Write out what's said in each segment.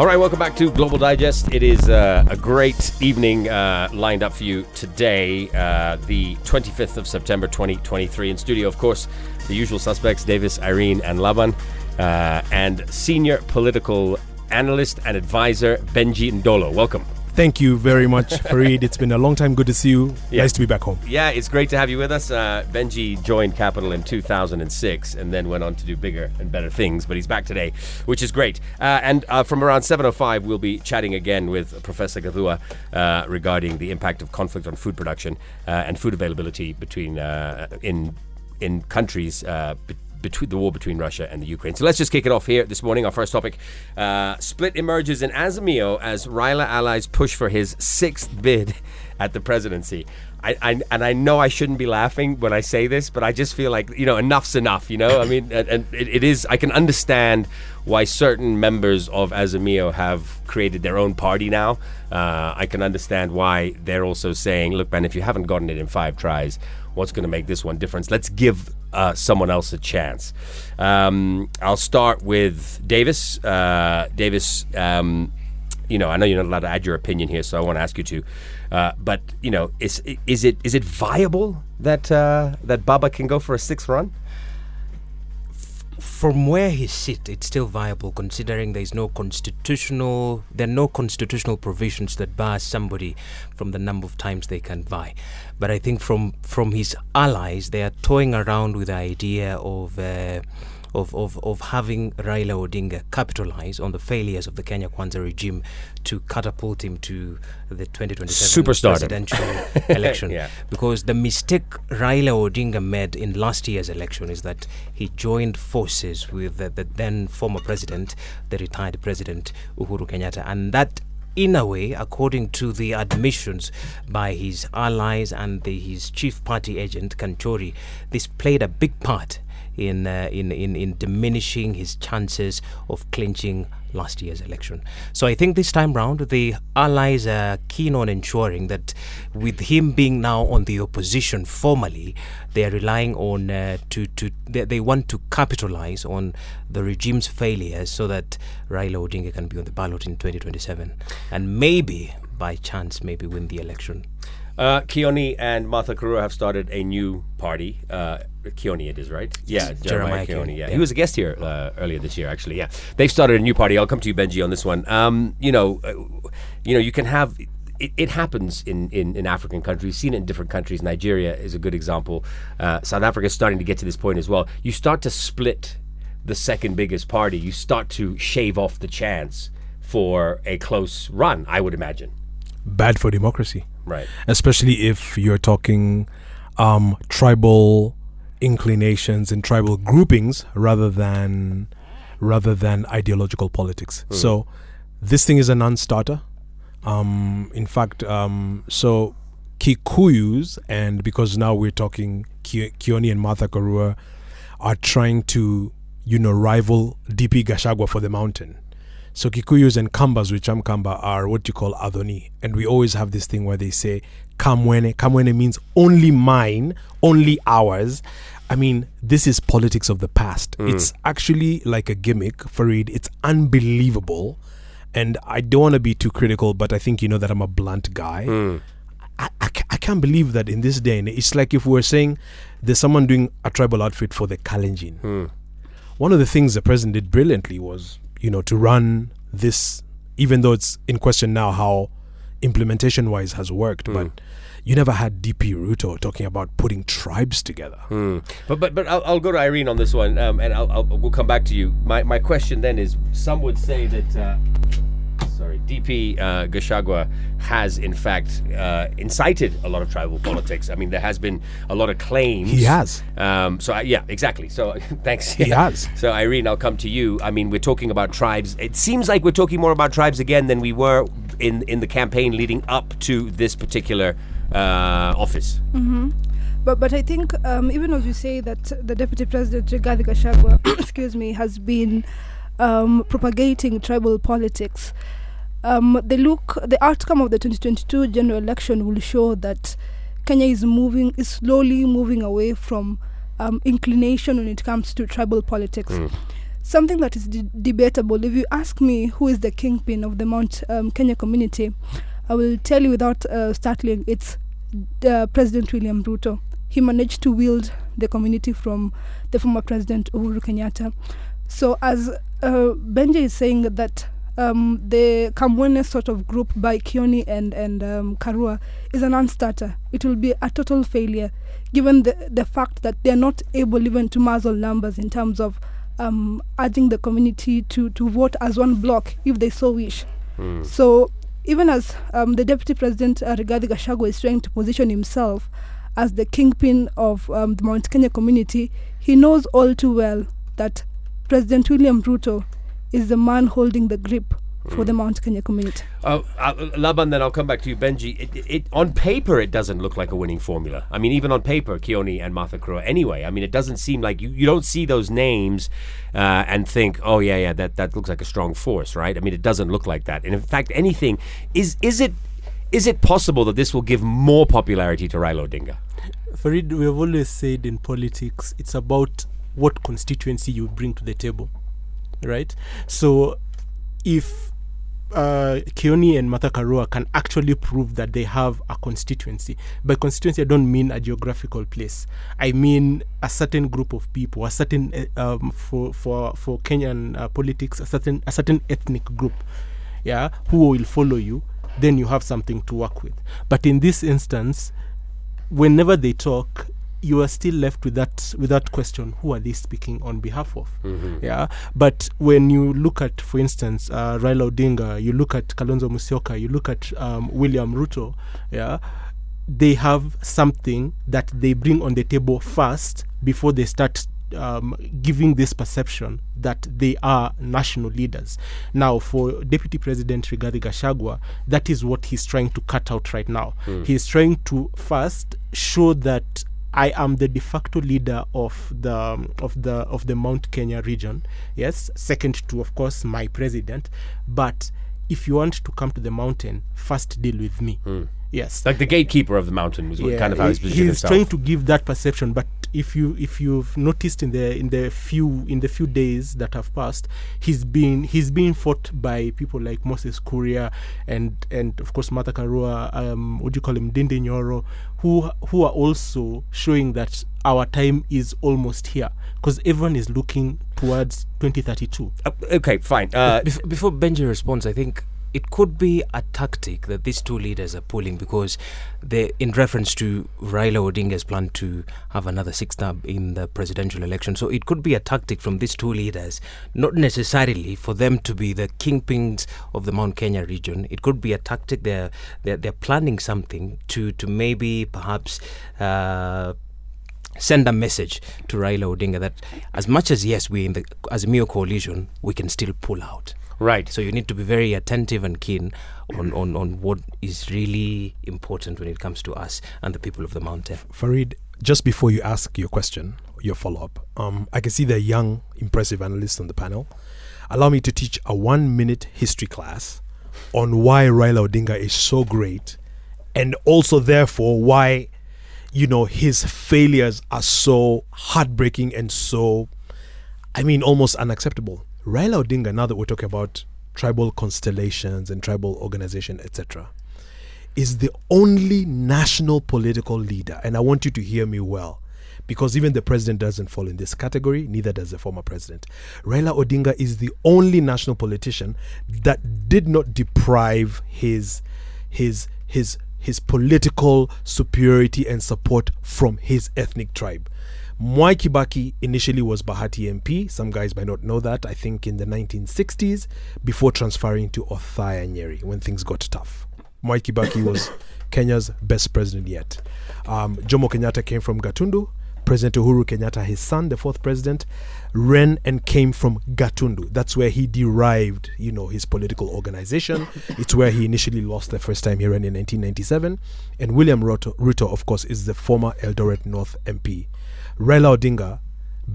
All right, welcome back to Global Digest. It is uh, a great evening uh, lined up for you today, uh, the 25th of September 2023. In studio, of course, the usual suspects Davis, Irene, and Laban, uh, and senior political analyst and advisor Benji Ndolo. Welcome. Thank you very much, Fareed. It's been a long time. Good to see you. Yeah. Nice to be back home. Yeah, it's great to have you with us. Uh, Benji joined Capital in 2006 and then went on to do bigger and better things, but he's back today, which is great. Uh, and uh, from around 7.05, we'll be chatting again with Professor Githua uh, regarding the impact of conflict on food production uh, and food availability between uh, in in countries uh, between the war between Russia and the Ukraine. So let's just kick it off here this morning. Our first topic: uh, split emerges in Azimio as Raila allies push for his sixth bid at the presidency. I, I and I know I shouldn't be laughing when I say this, but I just feel like you know enough's enough. You know, I mean, and, and it, it is. I can understand why certain members of Azimio have created their own party now. Uh, I can understand why they're also saying, "Look, man, if you haven't gotten it in five tries, what's going to make this one difference? Let's give uh, someone else a chance." Um, I'll start with Davis. Uh, Davis. Um, you know, I know you're not allowed to add your opinion here, so I want to ask you to. Uh, but you know, is is it is it viable that uh, that Baba can go for a sixth run? From where he sits, it's still viable considering there is no constitutional there are no constitutional provisions that bar somebody from the number of times they can vie. But I think from from his allies, they are toying around with the idea of. Uh, of, of, of having Raila Odinga capitalize on the failures of the Kenya Kwanza regime to catapult him to the 2027 presidential election. Yeah. Because the mistake Raila Odinga made in last year's election is that he joined forces with the, the then former president, the retired president Uhuru Kenyatta, and that in a way, according to the admissions by his allies and the, his chief party agent Kanchory, this played a big part in, uh, in, in, in diminishing his chances of clinching last year's election. So I think this time round, the allies are keen on ensuring that with him being now on the opposition formally, they are relying on uh, to, to they, they want to capitalize on the regime's failures so that Raila Odinga can be on the ballot in 2027 and maybe by chance maybe win the election. Uh, Kioni and Martha Karua have started a new party. Uh, Kioni, it is right. Yeah, Jeremiah, Jeremiah Kioni. Kioni, Yeah. yeah. he was a guest here uh, earlier this year. Actually, yeah, they've started a new party. I'll come to you, Benji, on this one. Um, you know, uh, you know, you can have. It, it happens in, in, in African countries. We've seen it in different countries. Nigeria is a good example. Uh, South Africa is starting to get to this point as well. You start to split the second biggest party. You start to shave off the chance for a close run. I would imagine. Bad for democracy, Right. especially if you're talking um, tribal inclinations and tribal groupings rather than rather than ideological politics. So this thing is a non-starter. Um, in fact, um, so Kikuyus, and because now we're talking Kioni and Martha Karua, are trying to, you know, rival DP Gachagua for the mountain. So Kikuyus and Kambas, which I'm Kamba, are what you call Adoni. And we always have this thing where they say Kamwene. Kamwene means only mine, only ours. I mean, this is politics of the past. Mm. It's actually like a gimmick, Fareed. It's unbelievable. And I don't want to be too critical, but I think you know that I'm a blunt guy. Mm. I, I, I can't believe that in this day and it's like if we were saying there's someone doing a tribal outfit for the Kalenjin. Mm. One of the things the president did brilliantly was, you know, to run this, even though it's in question now how implementation wise has worked, but you never had DP Ruto talking about putting tribes together. But but but I'll, I'll go to Irene on this one, um, and I'll, I'll we'll come back to you. My my question then is: some would say that. Uh, Sorry, DP uh, Gachagua has in fact uh, incited a lot of tribal politics. I mean, there has been a lot of claims. He has. Um, so I, yeah, exactly. So thanks. He has. So Irene, I'll come to you. I mean, we're talking about tribes. It seems like we're talking more about tribes again than we were in in the campaign leading up to this particular uh, office. But but I think um, even as you say that the deputy president Rigathi Gachagua, excuse me, has been um, propagating tribal politics. Um, the look, the outcome of the 2022 general election will show that Kenya is moving, is slowly moving away from um, inclination when it comes to tribal politics. something that is de- debatable. If you ask me who is the kingpin of the Mount um, Kenya community, I will tell you without uh, startling, it's uh, President William Ruto. He managed to wield the community from the former President Uhuru Kenyatta. So, as uh, Benji is saying that um, the Kamwene sort of group by Kioni and and um, Karua is a non-starter. It will be a total failure, given the the fact that they are not able even to muzzle numbers in terms of um, urging the community to to vote as one block if they so wish. So even as um, the deputy president uh, Rigathi Gachagua is trying to position himself as the kingpin of um, the Mount Kenya community, he knows all too well that President William Ruto is the man holding the grip for the Mount Kenya community. Uh, uh, Laban, then I'll come back to you, Benji. It, it, on paper, it doesn't look like a winning formula. I mean, even on paper, Kioni and Martha Karua. Anyway, I mean, it doesn't seem like you, you don't see those names uh, and think, oh yeah, yeah, that, that looks like a strong force, right? I mean, it doesn't look like that. And in fact, anything is is it is it possible that this will give more popularity to Raila Odinga? Fareed, we have always said in politics, it's about what constituency you bring to the table, right? So, if uh, and Martha Karua can actually prove that they have a constituency. By constituency, I don't mean a geographical place. I mean a certain group of people, a certain uh, um, for for for Kenyan uh, politics, a certain a certain ethnic group, yeah, who will follow you. Then you have something to work with. But in this instance, whenever they talk you are still left with that with that question who are they speaking on behalf of yeah but when you look at for instance uh, Raila Odinga you look at Kalonzo Musyoka you look at um, William Ruto yeah they have something that they bring on the table first before they start um, giving this perception that they are national leaders. Now, for Deputy President Rigathi Gachagua, that is what he's trying to cut out right now. He's trying to first show that I am the de facto leader of the of the of the Mount Kenya region. Yes, second to of course my president. But if you want to come to the mountain, first deal with me. Hmm. Yes, Like the gatekeeper of the mountain was what kind of how he's he- positioned he's himself. trying to give that perception but if you if you've noticed in the in the few in the few days that have passed he's been he's being fought by people like Moses Kuria and and of course Martha Karua um what do you call him Ndindi Nyoro who who are also showing that our time is almost here because everyone is looking towards 2032 Uh, okay, fine. Uh, Bef- before Benji responds, I think it could be a tactic that these two leaders are pulling because they, in reference to Raila Odinga's plan to have another six term in the presidential election. So it could be a tactic from these two leaders, not necessarily for them to be the kingpins of the Mount Kenya region. It could be a tactic. They're they're, they're planning something to to maybe perhaps. Uh, send a message to Raila Odinga that as much as yes we in the Azimio coalition we can still pull out. Right. So you need to be very attentive and keen on, on, on what is really important when it comes to us and the people of the mountain. Fareed, just before you ask your question, your follow up, um, I can see the young, impressive analysts on the panel. Allow me to teach a one minute history class on why Raila Odinga is so great and also, therefore, why, you know, his failures are so heartbreaking and so, I mean, almost unacceptable. Raila Odinga, now that we're talking about tribal constellations and tribal organization, etc., is the only national political leader, and I want you to hear me well, because even the president doesn't fall in this category, neither does the former president. Raila Odinga is the only national politician that did not deprive his his his his political superiority and support from his ethnic tribe. Mwai Kibaki initially was Bahati MP. Some guys might not know that. I think in the 1960s, before transferring to Othaya Nyeri when things got tough. Mwai Kibaki was Kenya's best president yet. Um, Jomo Kenyatta came from Gatundu. President Uhuru Kenyatta, his son, the fourth president, ran and came from Gatundu. That's where he derived, you know, his political organization. it's where he initially lost the first time he ran in 1997. And William Ruto, Ruto, of course, is the former Eldoret North MP. Raila Odinga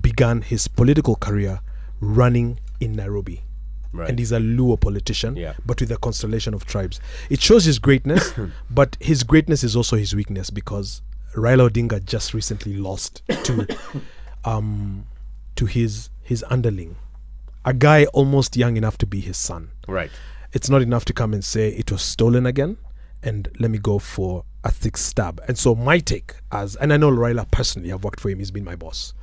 began his political career running in Nairobi. Right. And he's a Luo politician, Yeah. but with a constellation of tribes. It shows his greatness, but his greatness is also his weakness because Raila Odinga just recently lost to um to his his underling, a guy almost young enough to be his son. Right. It's not enough to come and say it was stolen again, and let me go for a thick stab. And so my take, as and I know Raila personally, I've worked for him. He's been my boss.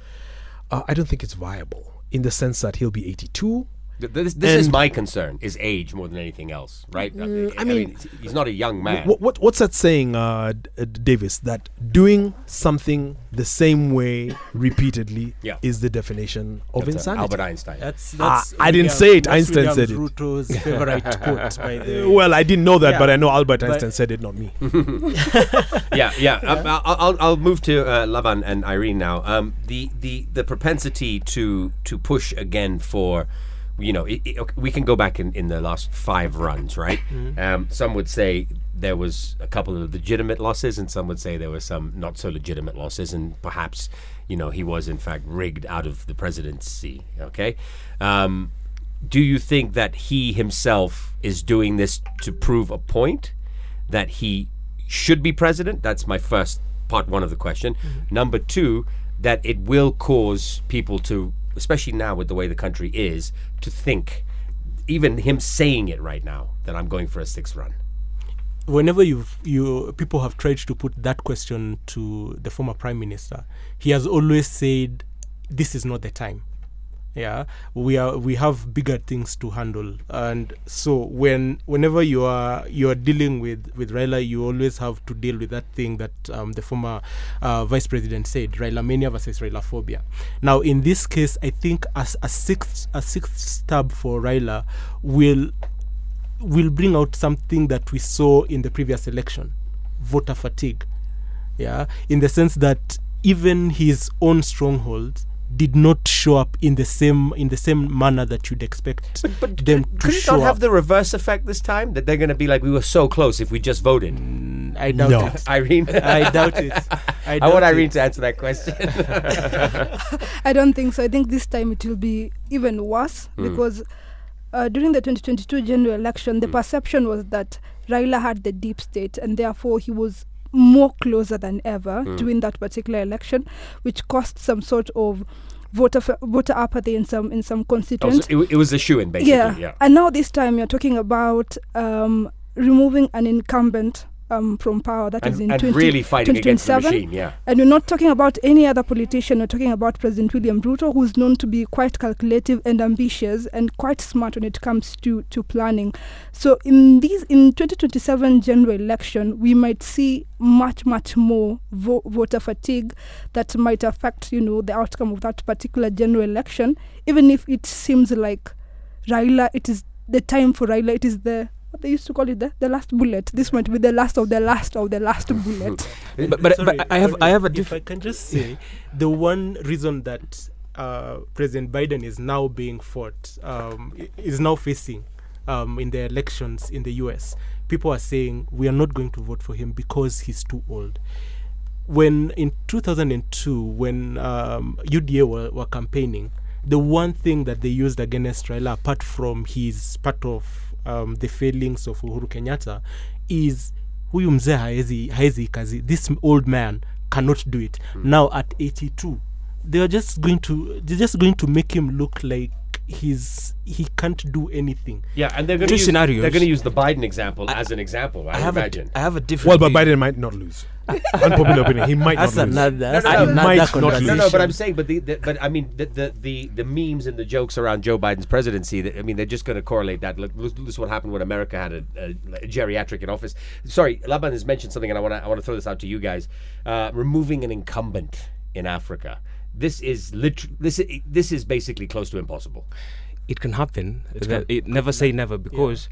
Uh, I don't think it's viable in the sense that he'll be 82. Th- This, this is my concern, is age more than anything else, right? I, I mean, he's not a young man. What, what what's that saying, uh, D- uh, Davis? That doing something the same way repeatedly Yeah. is the definition of That's, uh, insanity. Albert Einstein. That's Ah, that's. I didn't William- say it, Einstein William said it. Ruto's favorite quote, by the way. well, I didn't know that, Yeah. but I know Albert But- Einstein said it, not me. yeah, yeah. Um, I'll, I'll, I'll move to uh, Laban and Irene now. Um, the, the the propensity to to push again for, you know, it, it- we can go back in, in the last five runs, right? Um, some would say there was a couple of legitimate losses, and some would say there were some not so legitimate losses, and perhaps, you know, he was in fact rigged out of the presidency. Okay. Um, do you think that he himself is doing this to prove a point that he should be president? That's my first part one of the question. Number two, that it will cause people to, especially now with the way the country is, to think, even him saying it right now, that I'm going for a sixth run. whenever you you people have tried to put that question to the former prime minister, he has always said, "This is not the time." Yeah, we are we have bigger things to handle, and so when whenever you are you are dealing with with Raila, you always have to deal with that thing that um, the former uh, vice president said, Raila mania versus Raila phobia. Now, in this case, I think as a sixth a sixth stab for Raila will will bring out something that we saw in the previous election voter fatigue yeah in the sense that even his own strongholds did not show up in the same in the same manner that you'd expect them to Could it show not have up. the reverse effect this time? That they're going to be like, we were so close if we just voted? I doubt No. it. Irene? I doubt it. I, I doubt want it. Irene to answer that question. I don't think so. I think this time it will be even worse because uh, during the 2022 general election, the perception was that Raila had the deep state and therefore he was more closer than ever to win that particular election, which caused some sort of voter f- voter apathy in some in some Oh, so it, it was a shoe in, basically. yeah. yeah. and now this time you're talking about um, removing an incumbent um, from power. That is And, in and 20, really fighting against the 2027. machine, yeah. And we're not talking about any other politician. We're talking about President William Ruto, who's known to be quite calculative and ambitious and quite smart when it comes to, to planning. So in these in 2027 general election, we might see much much more vo- voter fatigue that might affect you know the outcome of that particular general election. Even if it seems like Raila, it is the time for Raila. It is the what they used to call it the, the last bullet. This might be the last of the last of the last bullet. But, but, Sorry, but I have sorry, I have a if. I can just say the one reason that uh, President Biden is now being fought um, is now facing um, in the elections in the U.S. People are saying we are not going to vote for him because he's too old. When in 2002, when um, UDA were, were campaigning, the one thing that they used against Raila, apart from his part of um, the failings of Uhuru Kenyatta, is huyu mzee haezi, haezi kazi. This old man cannot do it. Now at 82, they are just going to they're just going to make him look like he's he can't do anything. Yeah, and they're going Two to use, scenarios. They're going to use the Biden example as an example. I, I have imagine. a, I have a different. Well, but view. Biden might not lose. Unpopular opinion. He might That's not lose. another. That's no, no, another might not conversation. no, no, but I'm saying, but the, the but I mean, the, the the the memes and the jokes around Joe Biden's presidency. That, I mean, they're just going to correlate that. Look, look, this is what happened when America had a, a, a geriatric in office. Sorry, Laban has mentioned something, and I want to I want to throw this out to you guys. Uh, removing an incumbent in Africa. This is lit- This is, this is basically close to impossible. it can happen. It's The- can- it never say never because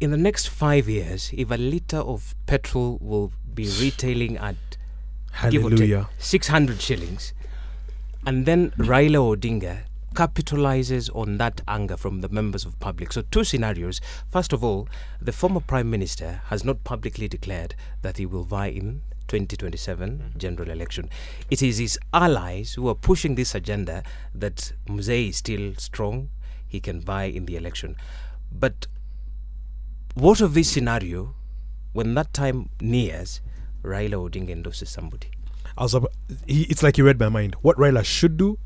in the next five years, if a liter of petrol will be retailing at give or take Hallelujah. 600 shillings, and then Raila Odinga capitalizes on that anger from the members of public. So two scenarios. First of all, the former prime minister has not publicly declared that he will vie in 2027 mm-hmm. general election. It is his allies who are pushing this agenda that Mzee is still strong, he can vie in the election. But what of this scenario when that time nears, Raila Odinga endorses somebody? I was, it's like he read my mind. What Raila should do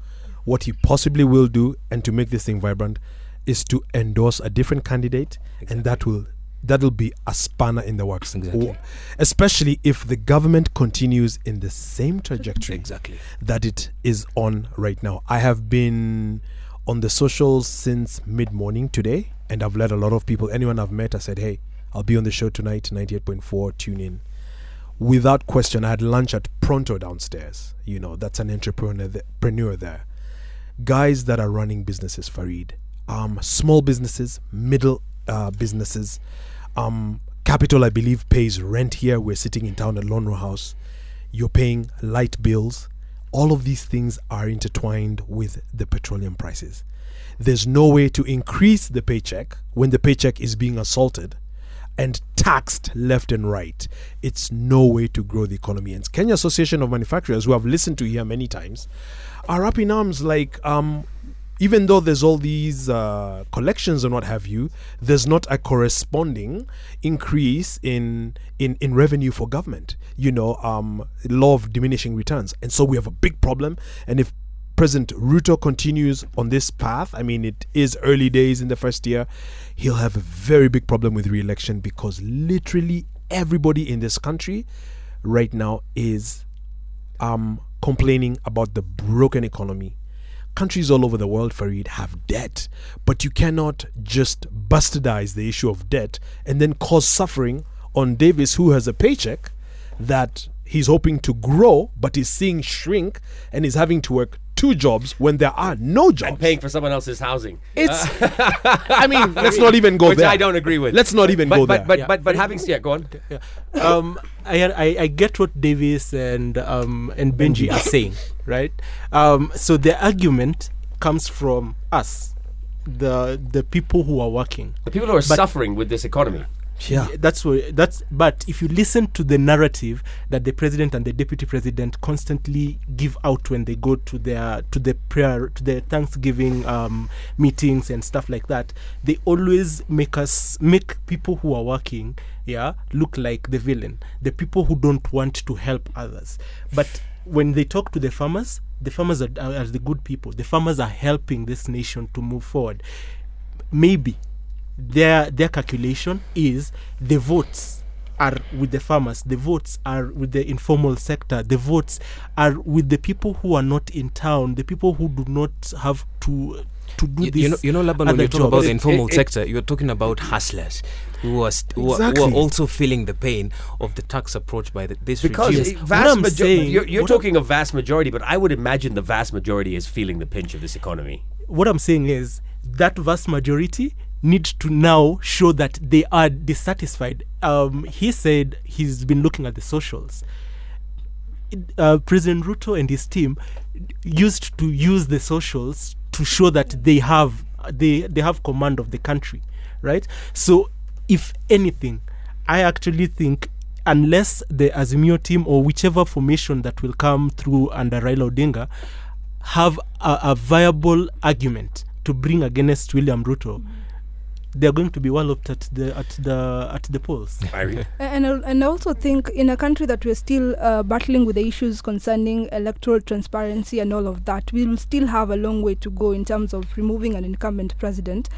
what he possibly will do, and to make this thing vibrant, is to endorse a different candidate, and that will that'll be a spanner in the works. Exactly. Especially if the government continues in the same trajectory Exactly. that it is on right now. I have been on the socials since mid morning today, and I've let a lot of people, anyone I've met, I said, hey, I'll be on the show tonight, 98.4, tune in. Without question, I had lunch at Pronto downstairs. You know, that's an entrepreneur, there. Guys that are running businesses, Fareed. Um, small businesses, middle uh, businesses. Um, Capital, I believe, pays rent here. We're sitting in town at Lonrho House you're paying light bills. All of these things are intertwined with the petroleum prices. There's no way to increase the paycheck when the paycheck is being assaulted and taxed left and right. It's no way to grow the economy. And Kenya Association of Manufacturers, who I've listened to here many times, are up in arms like um, even though there's all these uh, collections and what have you, there's not a corresponding increase in in in revenue for government. You know, um, law of diminishing returns, and so we have a big problem. And if President Ruto continues on this path, I mean, it is early days in the first year, he'll have a very big problem with re-election because literally everybody in this country right now is um, complaining about the broken economy. Countries all over the world, Fareed, have debt, but you cannot just bastardize the issue of debt and then cause suffering on Davis, who has a paycheck that he's hoping to grow, but is seeing shrink and is having to work two jobs when there are no jobs. And paying for someone else's housing. It's, I mean, let's not even go Which there. I don't agree with. Let's not even but, go but, there. But, Yeah. but, but having, yeah, go on. Yeah. Um, I, I I get what Davis and um, and Benji are saying, right? Um, so the argument comes from us, the the people who are working. The people who are But- suffering with this economy. Yeah. That's what that's. But if you listen to the narrative that the president and the deputy president constantly give out when they go to their to the prayer to the Thanksgiving um, meetings and stuff like that, they always make us make people who are working, yeah, look like the villain, the people who don't want to help others. But when they talk to the farmers, the farmers are, are, are the good people. The farmers are helping this nation to move forward. Maybe their their calculation is the votes are with the farmers the votes are with the informal sector the votes are with the people who are not in town the people who do not have to to do You, this you know, you know, Laban, when you talk about jobs. the informal It- it- sector, you're talking about hustlers who are, st- who, are, who are also feeling the pain of the tax approach by the, this Because regime. it- What vast I'm majo- saying- you're, you're what I'm- talking of vast majority, but I would imagine the vast majority is feeling the pinch of this economy. what i'm saying is that vast majority need to now show that they are dissatisfied um, he said he's been looking at the socials uh, President Ruto and his team used to use the socials to show that they have they they have command of the country, right? So, if anything, I actually think unless the Azimio team or whichever formation that will come through under Raila Odinga have a, a viable argument to bring against William Ruto, they're going to be walloped at the at the at the polls. Irene? And I- and I also think in a country that we're still uh, battling with the issues concerning electoral transparency and all of that, we will still have a long way to go in terms of removing an incumbent president.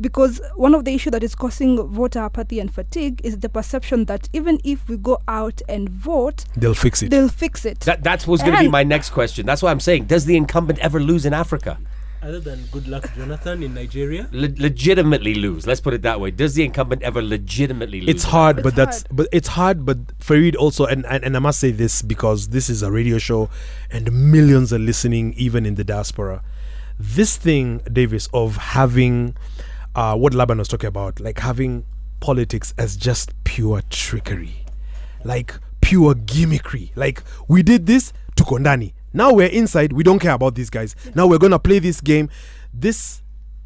Because one of the issues that is causing voter apathy and fatigue is the perception that even if we go out and vote, They'll fix it. they'll fix it. That, that was going to be my next question. That's why I'm saying, does the incumbent ever lose in Africa? Other than Goodluck Jonathan in Nigeria. Le- legitimately lose. Let's put it that way. Does the incumbent ever legitimately lose? it's in hard, It's but that's hard. but it's hard. But Fareed also, and, and and I must say this because this is a radio show, and millions are listening, even in the diaspora. This thing, Davis, of having uh, what Laban was talking about, like having politics as just pure trickery, like pure gimmickry. Like we did this to Kondani. Now we're inside. We don't care about these guys. Now we're gonna play this game. This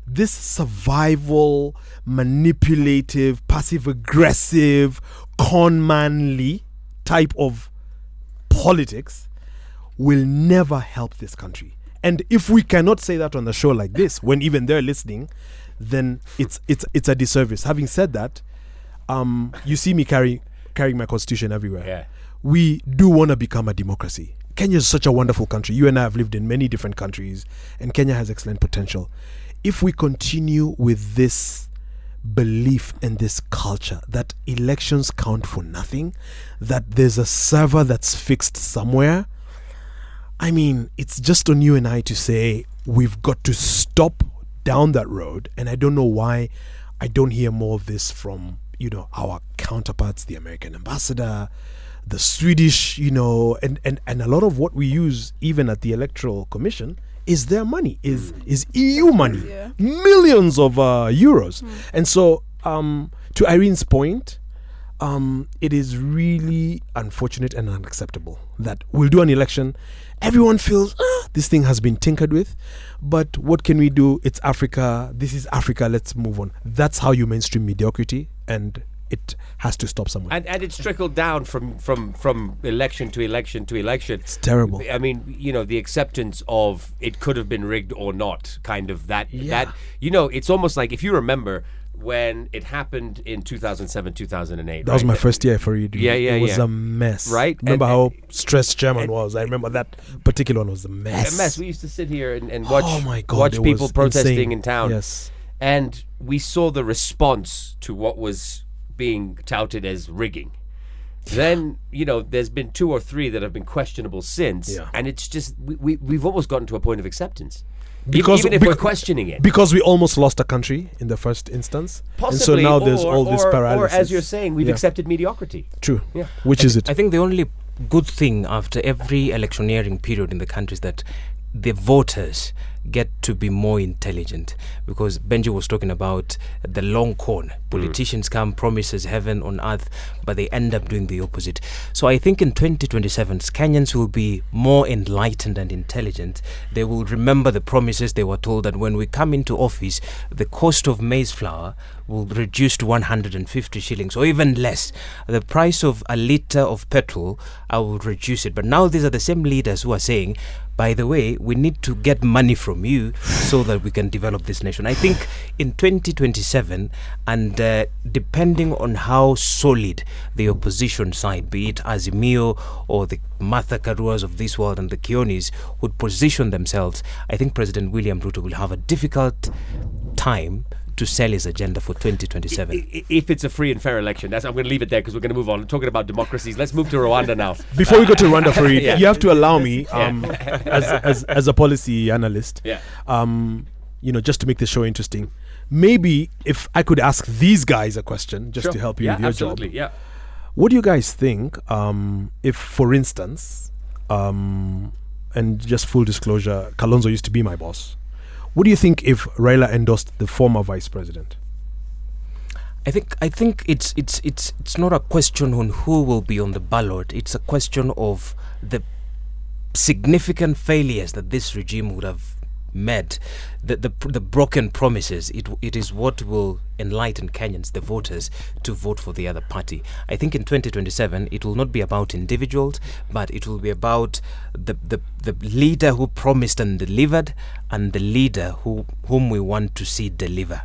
this survival, manipulative, passive aggressive, con manly type of politics will never help this country. And if we cannot say that on a show like this, when even they're listening, then it's it's it's a disservice. Having said that, um, you see me carry carrying my constitution everywhere. Yeah. We do want to become a democracy. Kenya is such a wonderful country. You and I have lived in many different countries, and Kenya has excellent potential. If we continue with this belief and this culture that elections count for nothing, that there's a server that's fixed somewhere, I mean, it's just on you and I to say we've got to stop down that road. And I don't know why I don't hear more of this from, you know, our counterparts, the American ambassador, the Swedish, you know, and, and, and a lot of what we use even at the Electoral Commission is their money, is is EU money, Yeah. millions of uh, euros. And so, um, to Irene's point, um, it is really unfortunate and unacceptable that we'll do an election. Everyone feels ah, this thing has been tinkered with, but what can we do? It's Africa. This is Africa. Let's move on. That's how you mainstream mediocrity, and it has to stop somewhere. And, and it's trickled down from, from, from election to election to election. it's terrible. I mean, you know, the acceptance of it could have been rigged or not, kind of that. Yeah. That you know, it's almost like if you remember when it happened in 2007, 2008. That was my first year for you. Yeah, yeah, It was yeah. a mess. Right? Remember And- how stressed German was? I remember that particular one was a mess. A mess. We used to sit here and, and watch oh my god! watch people protesting insane. in town. Yes. and we saw the response to what was being touted as rigging. Then you know, there's been two or three that have been questionable since, Yeah. and it's just we, we we've almost gotten to a point of acceptance. Because- even if bec- we're questioning it, Because we almost lost a country in the first instance, possibly, and so now there's or, all this paralysis. or as you're saying, we've Yeah. accepted mediocrity. True. Yeah. Which is it? I think the only good thing after every electioneering period in the country is that the voters get to be more intelligent because Benji was talking about the long con. Mm. Politicians come, promises heaven on earth, but they end up doing the opposite. So I think in 2027, Kenyans will be more enlightened and intelligent. They will remember the promises they were told that when we come into office, the cost of maize flour will reduce to 150 shillings or even less. The price of a litre of petrol, I will reduce it. But now these are the same leaders who are saying, by the way, we need to get money from you so that we can develop this nation. I think in 2027, and uh, depending on how solid the opposition side, be it Azimio or the Martha Karuas of this world and the Kionis, would position themselves, I think President William Ruto will have a difficult time to sell his agenda for 2027. I- i- If it's a free and fair election, that's I'm going to leave it there because we're going to move on. talking about democracies, let's move to Rwanda now. Before we go to Rwanda, Fareed, Yeah. you have to allow me, um, as, as as a policy analyst, Yeah. um, you know, just to make the show interesting. Maybe if I could ask these guys a question, just to help you yeah, with your absolutely. job. Yeah. What do you guys think um, if, for instance, um, and just full disclosure, Kalonzo used to be my boss. What do you think if Raila endorsed the former vice president? I think I think it's it's it's it's not a question on who will be on the ballot. It's a question of the significant failures that this regime would have made, the the, the broken promises. It it is what will enlighten Kenyans, the voters, to vote for the other party. I think in 2027 it will not be about individuals, but it will be about the the, the leader who promised and delivered, and the leader who whom we want to see deliver.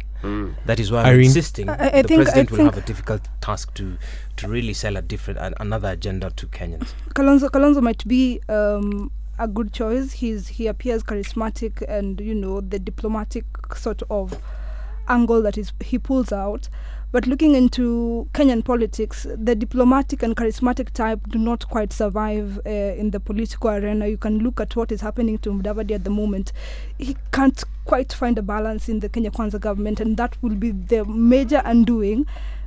That is why I'm Irene? insisting I- I the think- I president will have a difficult task to to really sell a different an, another agenda to Kenyans. Kalonzo, Kalonzo might be um, a good choice. He's he appears charismatic and you know the diplomatic sort of angle that is he pulls out. But looking into Kenyan politics, the diplomatic and charismatic type do not quite survive uh, in the political arena. You can look at what is happening to Mudavadi at the moment. He can't quite find a balance in the Kenya Kwanza government, and that will be the major undoing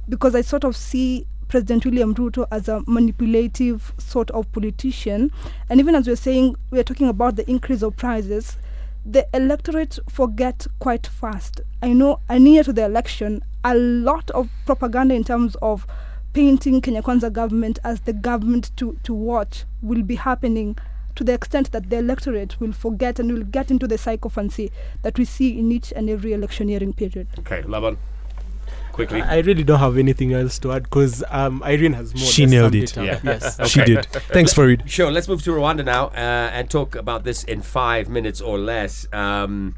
because I sort of see President William Ruto as a manipulative sort of politician. And even as we're saying, we're talking about the increase of prices, the electorate forget quite fast. I know a near to the election, a lot of propaganda in terms of painting Kenya Kwanza government as the government to, to watch will be happening to the extent that the electorate will forget and will get into the sycophancy that we see in each and every electioneering period. Okay, Laban. Quickly. I really don't have anything else to add because um, Irene has more. She nailed summed it. Yeah. Yes. She did. Thanks, Fareed. Sure, let's move to Rwanda now uh, and talk about this in five minutes or less. Um,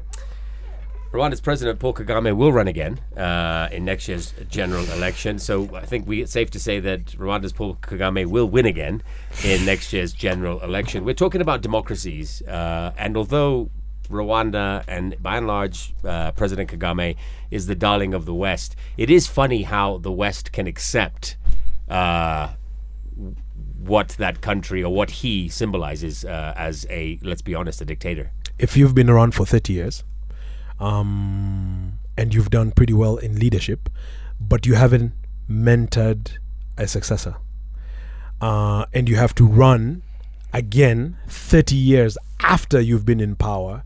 Rwanda's President Paul Kagame will run again uh, in next year's general election. So I think we it's safe to say that Rwanda's Paul Kagame will win again in next year's general election. We're talking about democracies, uh, and although Rwanda and by and large uh, President Kagame is the darling of the West, it is funny how the West can accept. Uh, what that country or what he symbolizes uh, as a, let's be honest, a dictator. If you've been around for 30 years um, and you've done pretty well in leadership, but you haven't mentored a successor, uh, and you have to run again 30 years after you've been in power,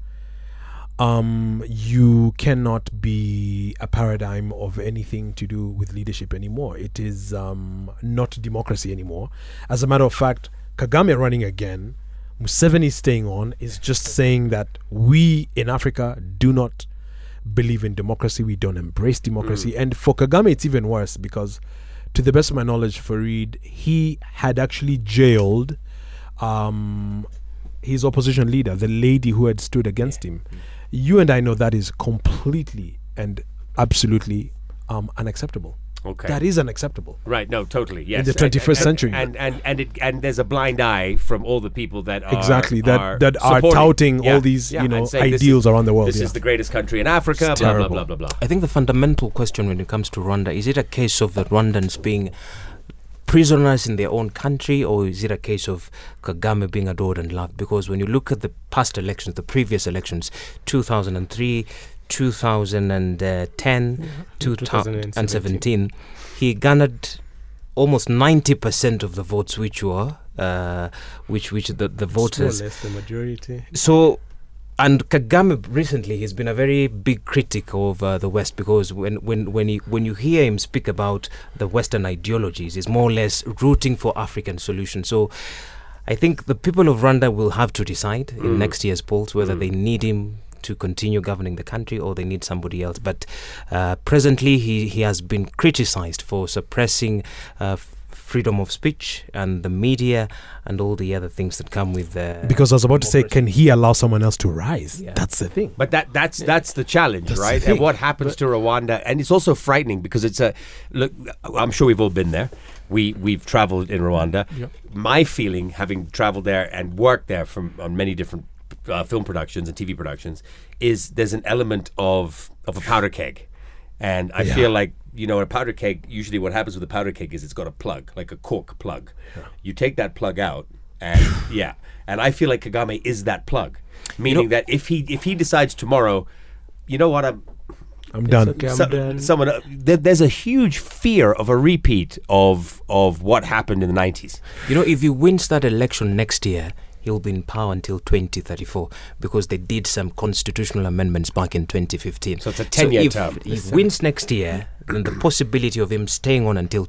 um, you cannot be a paradigm of anything to do with leadership anymore. It is um, not democracy anymore. As a matter of fact, Kagame running again, Museveni staying on, is just saying that we in Africa do not believe in democracy. We don't embrace democracy. And for Kagame, it's even worse because, to the best of my knowledge, Fareed, he had actually jailed um, his opposition leader, the lady who had stood against him. You and I know that is completely and absolutely um, unacceptable. Okay. That is unacceptable. Right. No. Totally. Yes. In the 21st and- century. and and and it, and there's a blind eye from all the people that are exactly that are that are supporting- touting Yeah, all these yeah, you know and saying this is- ideals around the world. This yeah. is the greatest country in Africa. It's blah, blah blah blah blah. I think the fundamental question when it comes to Rwanda is it a case of the Rwandans being prisoners in their own country, or is it a case of Kagame being adored and loved? Because when you look at the past elections, the previous elections, 2003, 2010, 2017, he garnered almost 90% of the votes, which were. Uh, which which the, the voters less the majority. so, and Kagame recently has been a very big critic of uh, the West because when when when he, when you hear him speak about the Western ideologies, he's more or less rooting for African solutions. So. I think the people of Rwanda will have to decide in Mm. next year's polls whether they need him to continue governing the country or they need somebody else. But uh, presently, he, he has been criticized for suppressing uh, freedom of speech and the media and all the other things that come with the. because I was about to say, can he allow someone else to rise? Yeah. That's the thing. But that that's that's the challenge, That's right? thing. And what happens to Rwanda, and it's also frightening because it's a look. I'm sure we've all been there. We we've traveled in Rwanda. Yep. My feeling, having traveled there and worked there from on many different uh, film productions and TV productions, is there's an element of of a powder keg, and I Yeah. feel like you know a powder keg. Usually, what happens with a powder keg is it's got a plug, like a cork plug. You take that plug out, and yeah, and I feel like Kagame is that plug, meaning that if he if he decides tomorrow, you know what, I'm I'm done. okay. I'm so- done. someone uh, there, there's a huge fear of a repeat of of what happened in the 90s. You know, if he wins that election next year, he'll be in power until 2034 because they did some constitutional amendments back in 2015. So it's a 10-year if, term. If he wins next year, then the possibility of him staying on until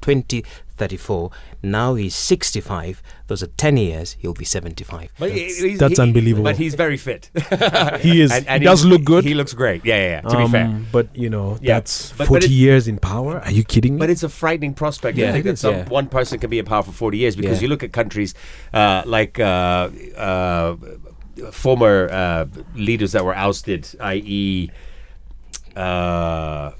2034, now he's 65, those are 10 years, he'll be 75. But he- he's- that's he- unbelievable. But he's very fit. He is. and he does look good. He looks great. Yeah, yeah. yeah to be Um, fair. But you know, Yeah. that's But- but 40 it- years in power. Are you kidding me? But it's a frightening prospect. Yeah, I think it that is, some, yeah. one person can be in power for 40 years because Yeah. you look at countries uh, like uh, uh, former uh, leaders that were ousted, i.e., uh,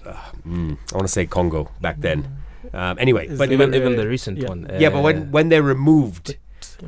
mm, I want to say Congo back then. Um, anyway, Is but even, uh, even the recent yeah. one. yeah, but when when they're removed,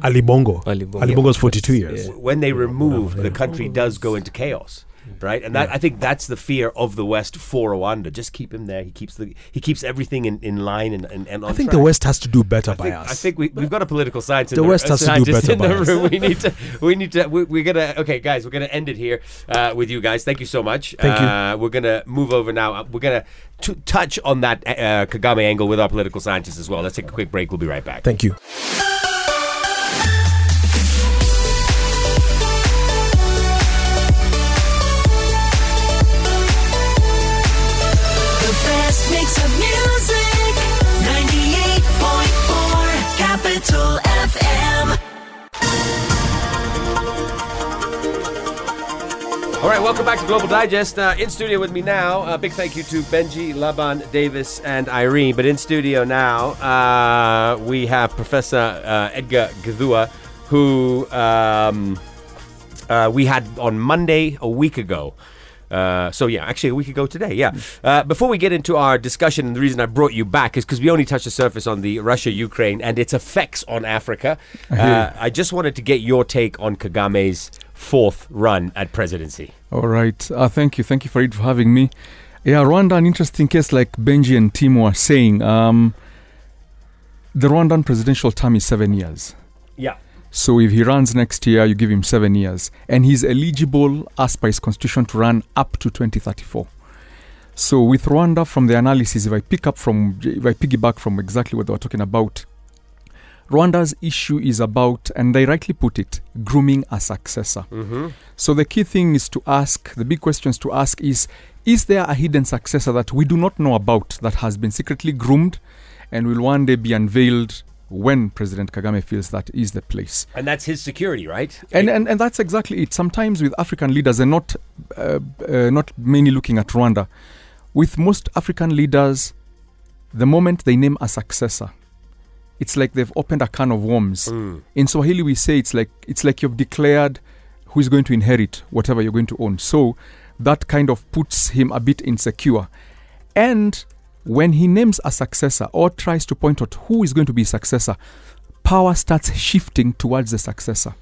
Ali Bongo. Ali Bongo. Ali Bongo's 42 Yeah. years. when they remove, yeah. the country does go into chaos, right? And that I think that's the fear of the West for Rwanda. Just keep him there. He keeps the he keeps everything in, in line and, and, and I think track. the West has to do better I by think, us. I think we, we've got a political science. in The West has to do better by us. room. We need to. We need to. We, we're gonna. Okay, guys, we're gonna end it here uh, with you guys. Thank you so much. Thank you. uh, We're gonna move over now. Uh, We're gonna t- touch on that uh, Kagame angle with our political scientists as well. Let's take a quick break. We'll be right back. Thank you. 98.4 Capital FM. All right, welcome back to Global Digest. Uh, in studio with me now, uh, big thank you to Benji, Laban, Davis, and Irene. But in studio now, uh, we have Professor uh, Edgar Githua, who um, uh, we had on Monday a week ago. Uh, so yeah, actually, we could go today. Yeah. Uh, before we get into our discussion, and the reason I brought you back is because we only touched the surface on the Russia-Ukraine and its effects on Africa. Uh, I just wanted to get your take on Kagame's fourth run at presidency. All right. Uh, thank you. Thank you, Fareed, for having me. Yeah, Rwanda, an interesting case, like Benji and Tim were saying. Um, the Rwandan presidential term is seven years. Yeah. So if he runs next year, you give him seven years. And he's eligible, as per his constitution, to run up to 2034. So with Rwanda, from the analysis, if I pick up from, if I piggyback from exactly what they were talking about, Rwanda's issue is about, and they rightly put it, grooming a successor. Mm-hmm. So the key thing is to ask, the big questions to ask is, is there a hidden successor that we do not know about that has been secretly groomed and will one day be unveiled when President Kagame feels that is the place? And that's his security, right? And, and, and that's exactly it. Sometimes with African leaders, and not, uh, uh, not mainly looking at Rwanda, with most African leaders, the moment they name a successor, it's like they've opened a can of worms. Mm. In Swahili, we say it's like it's like you've declared who is going to inherit whatever you're going to own. So that kind of puts him a bit insecure. And when he names a successor or tries to point out who is going to be successor, power starts shifting towards the successor.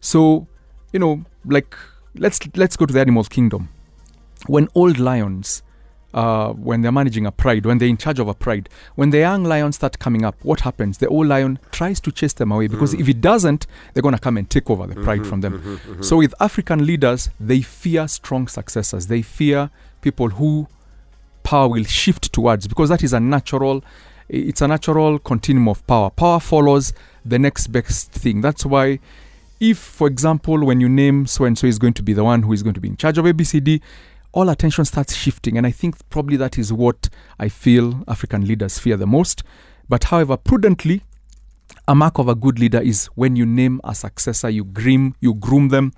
So, you know, like let's let's go to the animal kingdom. When old lions uh, when they're managing a pride, when they're in charge of a pride, when the young lions start coming up, what happens? The old lion tries to chase them away because hmm. if it doesn't, they're going to come and take over the pride hmm, from them. Hmm, so, with African leaders, they fear strong successors. They fear people who power will shift towards because that is a natural it's a natural continuum of power. Power follows the next best thing. That's why if for example when you name so and so is going to be the one who is going to be in charge of abcd all attention starts shifting. And i think probably that is what i feel african leaders fear the most. But however prudently a mark of a good leader is when you name a successor you groom you groom them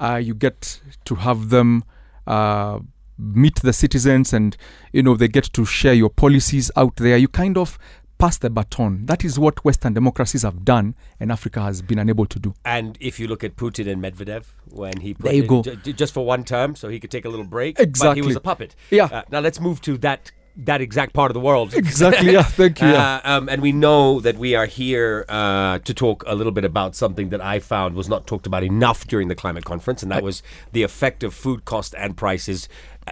uh, you get to have them uh, meet the citizens and you know they get to share your policies out there you kind of pass the baton that is what western democracies have done and africa has been unable to do And if you look at Putin and Medvedev, when he There you go. ju- just for one term, so he could take a little break. But he was a puppet. Yeah. Uh, now let's move to that that exact part of the world. exactly yeah thank you yeah. Uh, um, and we know that we are here uh, to talk a little bit about something that I found was not talked about enough during the climate conference, and that was the effect of food cost and prices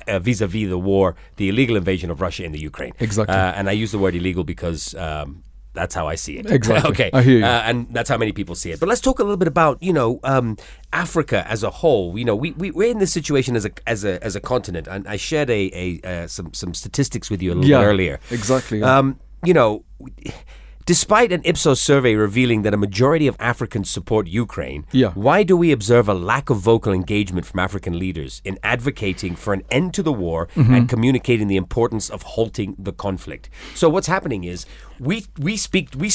uh, vis-a-vis the war, the illegal invasion of Russia in the Ukraine. Exactly. Uh, and I use the word illegal because. Um, that's how I see it. Exactly. okay. I hear you. Uh, and that's how many people see it. But let's talk a little bit about you know um, Africa as a whole. You know, we, we we're in this situation as a as a as a continent, and I shared a, a uh, some some statistics with you a little Yeah, earlier. exactly, yeah. Um, you know, despite an Ipsos survey revealing that a majority of Africans support Ukraine, Yeah. why do we observe a lack of vocal engagement from African leaders in advocating for an end to the war Mm-hmm. and communicating the importance of halting the conflict? So what's happening is we we speak we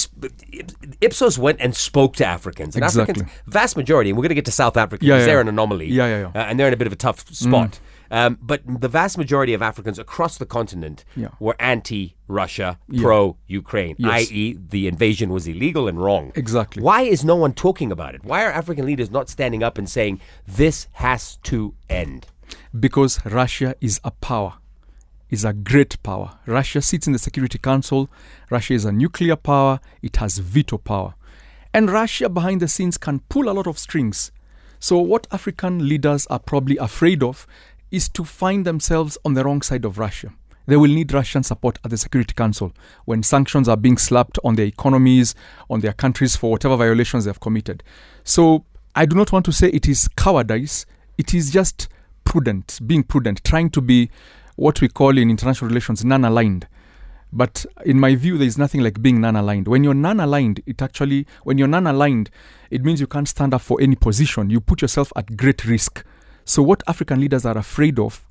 Ipsos went and spoke to Africans, and Exactly. Africans, vast majority, and we're going to get to South Africa because yeah, they're an anomaly, Yeah, yeah, yeah. Uh, and they're in a bit of a tough spot. Um, but the vast majority of Africans across the continent Yeah. were anti-Russia, Yeah. pro-Ukraine, Yes. i.e., the invasion was illegal and wrong. Exactly. Why is no one talking about it? Why are African leaders not standing up and saying this has to end? because Russia is a power, is a great power. Russia sits in the Security Council. Russia is a nuclear power. It has veto power. And Russia behind the scenes can pull a lot of strings. So, what African leaders are probably afraid of is to find themselves on the wrong side of Russia. They will need Russian support at the Security Council when sanctions are being slapped on their economies, on their countries for whatever violations they have committed. So, I do not want to say it is cowardice, it is just prudent, being prudent, trying to be what we call in international relations non aligned. But in my view, there is nothing like being non aligned. When you're non aligned, it actually, when you're non aligned, it means you can't stand up for any position. You put yourself at great risk. So, what African leaders are afraid of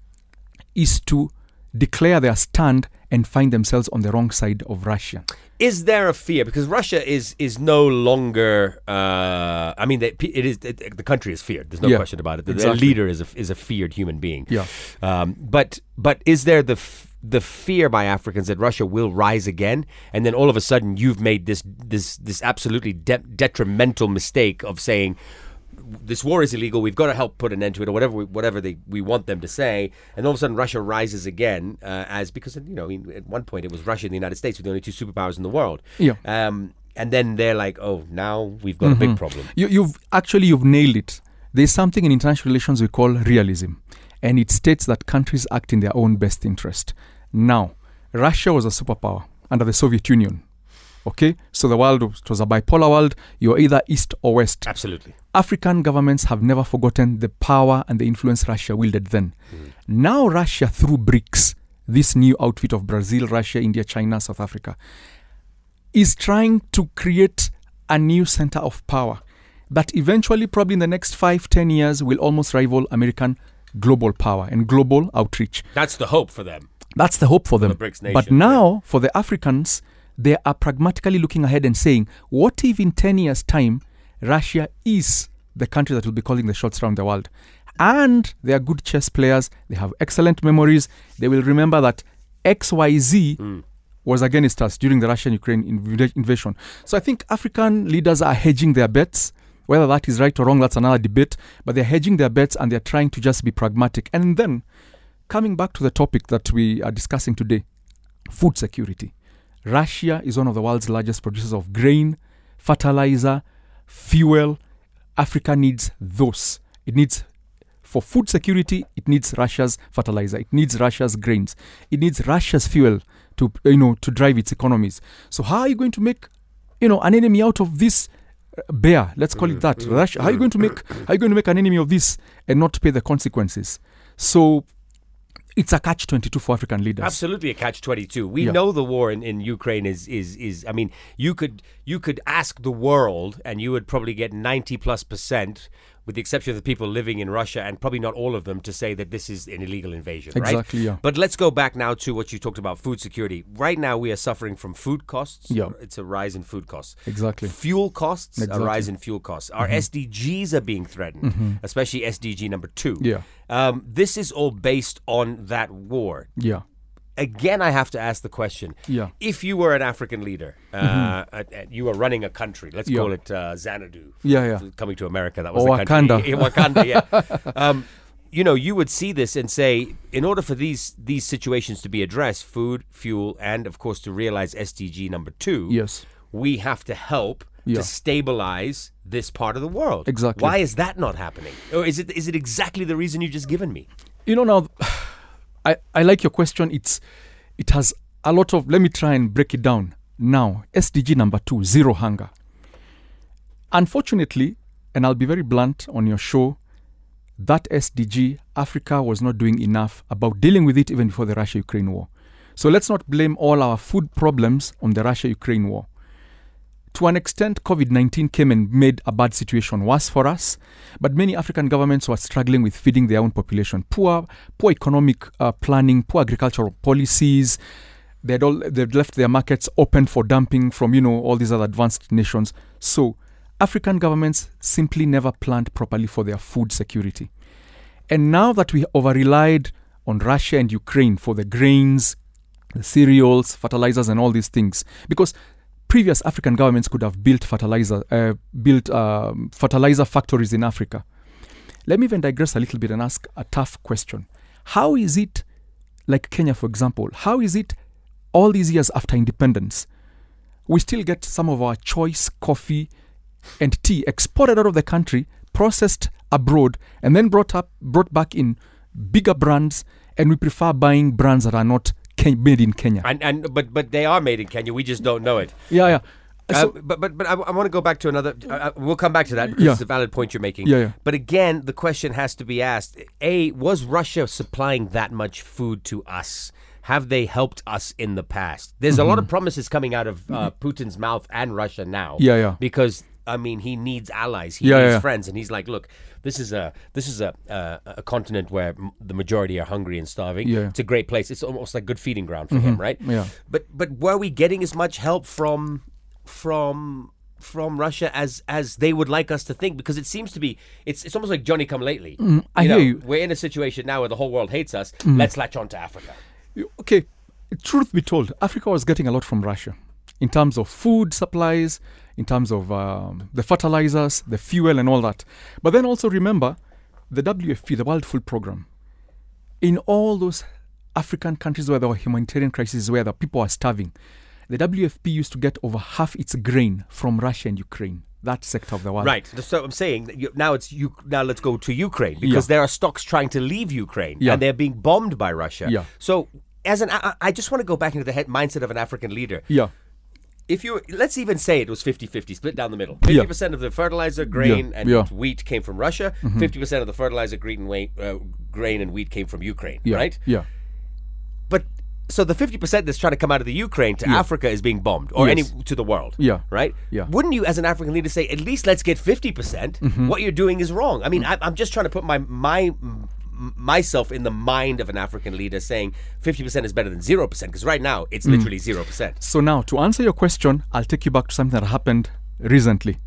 is to declare their stand and find themselves on the wrong side of Russia. Is there a fear because Russia is is no longer? Uh, I mean, they, it is it, the country is feared. There's no Yeah, question about it. The, exactly. leader is a, is a feared human being. Yeah. Um, but but is there the f- the fear by Africans that Russia will rise again, and then all of a sudden you've made this this this absolutely de- detrimental mistake of saying this war is illegal. We've got to help put an end to it, or whatever we, whatever they, we want them to say. And all of a sudden, Russia rises again uh, as because you know, at one point it was Russia and the United States were the only two superpowers in the world. Yeah. Um, and then they're like, oh, now we've got a big problem. You, you've actually you've nailed it. There's something in international relations we call realism, and it states that countries act in their own best interest. Now, Russia was a superpower under the Soviet Union. Okay, so the world was, it was a bipolar world. You're either east or west. Absolutely. African governments have never forgotten the power and the influence Russia wielded then. Hmm. Now, Russia, through BRICS, this new outfit of Brazil, Russia, India, China, South Africa, is trying to create a new center of power that eventually, probably in the next five, ten years, will almost rival American global power and global outreach. That's the hope for them. That's the hope for them. the BRICS but now, for the Africans, they are pragmatically looking ahead and saying, what if in 10 years' time, Russia is the country that will be calling the shots around the world? And they are good chess players, they have excellent memories. They will remember that XYZ hmm. was against us during the Russian Ukraine inv- invasion. So I think African leaders are hedging their bets. Whether that is right or wrong, that's another debate. But they're hedging their bets and they're trying to just be pragmatic. And then, coming back to the topic that we are discussing today food security. Russia is one of the world's largest producers of grain, fertilizer, fuel. Africa needs those. It needs, for food security, it needs Russia's fertilizer. It needs Russia's grains. It needs Russia's fuel to, you know, to drive its economies. So how are you going to make, you know, an enemy out of this uh, bear? Let's call it that. Russia. How are you going to make? How are you going to make an enemy of this and not pay the consequences? So it's a catch twenty two for African leaders. Absolutely a catch twenty two. We Yeah. know the war in, in Ukraine is, is is I mean, you could you could ask the world and you would probably get ninety plus percent, with the exception of the people living in Russia and probably not all of them, to say that this is an illegal invasion. right? Exactly, yeah. But let's go back now to what you talked about food security. Right now we are suffering from food costs. Yeah. It's a rise in food costs. Exactly. Fuel costs, a Exactly. Mm-hmm. rise in fuel costs. Our SDGs are being threatened, especially SDG number two. Yeah. Um, this is all based on that war Yeah. Again, I have to ask the question: Yeah. If you were an African leader, uh, uh, you were running a country, let's Yeah. call it uh, Xanadu. Yeah, yeah. Coming to America, that was Or the country. Wakanda. Yeah, Wakanda, yeah. um, you know, you would see this and say, in order for these these situations to be addressed, food, fuel, and of course to realize SDG number two, Yes. we have to help Yeah. to stabilize this part of the world. Exactly. Why is that not happening? Or is it is it exactly the reason you just given me? You know now, I I like your question. It's it has a lot of. Let me try and break it down. Now, SDG number two, zero hunger. Unfortunately, and I'll be very blunt on your show, that SDG, Africa was not doing enough about dealing with it even before the Russia Ukraine war. So let's not blame all our food problems on the Russia Ukraine war. To an extent, COVID 19 came and made a bad situation worse for us, but many African governments were struggling with feeding their own population. Poor, poor economic uh, planning, poor agricultural policies. They had all, they'd left their markets open for dumping from, you know, all these other advanced nations. So, African governments simply never planned properly for their food security. And now that we over relied on Russia and Ukraine for the grains, the cereals, fertilizers, and all these things, because previous African governments could have built fertilizer, uh, built um, fertilizer factories in Africa. Let me even digress a little bit and ask a tough question: How is it, like Kenya, for example, how is it all these years after independence, we still get some of our choice coffee and tea exported out of the country, processed abroad, and then brought up brought back in bigger brands, and we prefer buying brands that are not Ken- made in Kenya. And and but but they are made in Kenya. We just don't know it. yeah, yeah. Uh, but but but I, want to go back to another. Uh, uh, we'll come back to that because Yeah. it's a valid point you're making. Yeah, yeah. But again, the question has to be asked: A, was Russia supplying that much food to us? Have they helped us in the past? There's a lot of promises coming out of uh, Putin's mouth and Russia now. Mm-hmm. Yeah, yeah. Because I mean, he needs allies. He Yeah, needs yeah. friends, and he's like, look, this is a this is a uh, a continent where m- the majority are hungry and starving. Yeah. Mm-hmm. It's a great place. It's almost like good feeding ground for him, right? Yeah. But but were we getting as much help from from from Russia as as they would like us to think? Because it seems to be it's it's almost like Johnny come lately. Mm, I hear you. Mm. We're in a situation now where the whole world hates us. Let's latch on to Africa. Okay truth be told africa was getting a lot from russia in terms of food supplies, in terms of um, the fertilizers, the fuel, and all that. But then also remember the WFP, the World Food Program. In all those African countries where there were humanitarian crises, where the people are starving, the WFP used to get over half its grain from Russia and Ukraine, that sector of the world. Right. So I'm saying that you, now it's you. Now let's go to Ukraine because Yeah. there are stocks trying to leave Ukraine Yeah. and they're being bombed by Russia. Yeah. So as an, I, I just want to go back into the head mindset of an African leader. Yeah. If you let's even say it was 50-50, split down the middle. Fifty percent of the fertilizer, grain, and yeah. Mm-hmm. wheat came from Russia. 50 percent of the fertilizer, grain, and wheat, uh, grain and wheat came from Ukraine. Yeah. Right. Yeah. But so the fifty percent that's trying to come out of the Ukraine to Africa is being bombed, or Yes. any to the world. Yeah. Right. Yeah. Wouldn't you, as an African leader, say at least let's get fifty percent? Mm-hmm. What you're doing is wrong. I mean, Mm. I, I'm just trying to put my my myself in the mind of an African leader, saying fifty percent is better than zero percent, because right now Mm. it's literally zero percent. So now, to answer your question, I'll take you back to something that happened recently.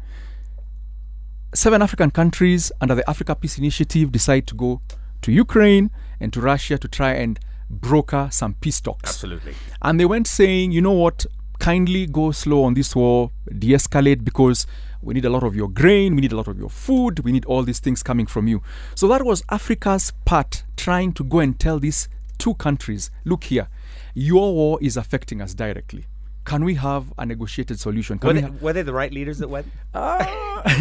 Seven African countries under the Africa Peace Initiative decide to go to Ukraine and to Russia to try and broker some peace talks. Absolutely. And they went saying, you know what, kindly go slow on this war, de escalate because we need a lot of your grain, we need a lot of your food, we need all these things coming from you. So that was Africa's part trying to go and tell these two countries look here, your war is affecting us directly. Can we have a negotiated solution? Can Were we they, ha- were they the right leaders that went? no,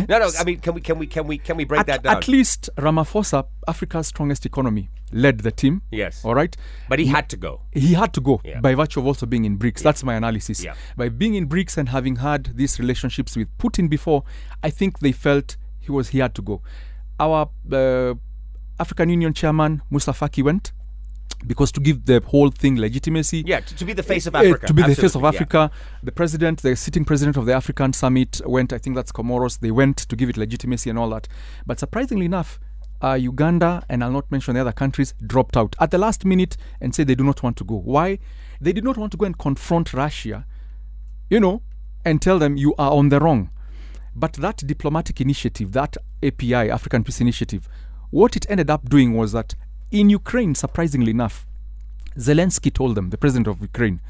no. I mean, can we can we can we can we break at, that down? at least Ramaphosa, Africa's strongest economy, led the team. Yes. All right. but he had to go. he had to go Yeah. by virtue of also being in BRICS. That's my analysis. Yeah. By being in BRICS and having had these relationships with Putin before, I think they felt he was he had to go. Our uh, African Union chairman Moussa Faki went because to give the whole thing legitimacy. Yeah, to, to be the face of Africa. to be the face of absolutely, yeah. Africa, the president, the sitting president of the African Summit went. I think that's Comoros. They went to give it legitimacy and all that. But surprisingly enough, uh, Uganda and I'll not mention the other countries dropped out at the last minute and said they do not want to go. Why? They did not want to go and confront Russia, you know, and tell them you are on the wrong. But that diplomatic initiative, that API, African Peace Initiative, what it ended up doing was that in Ukraine, surprisingly enough, Zelensky told them, the president of Ukraine,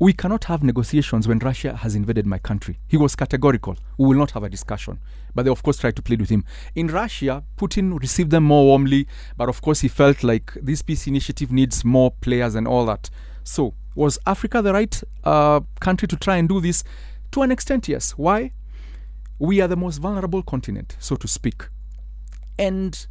we cannot have negotiations when Russia has invaded my country. He was categorical. We will not have a discussion. But they, of course, tried to plead with him. In Russia, Putin received them more warmly, but of course, he felt like this peace initiative needs more players and all that. So, was Africa the right uh, country to try and do this? To an extent, yes. Why? We are the most vulnerable continent, so to speak. And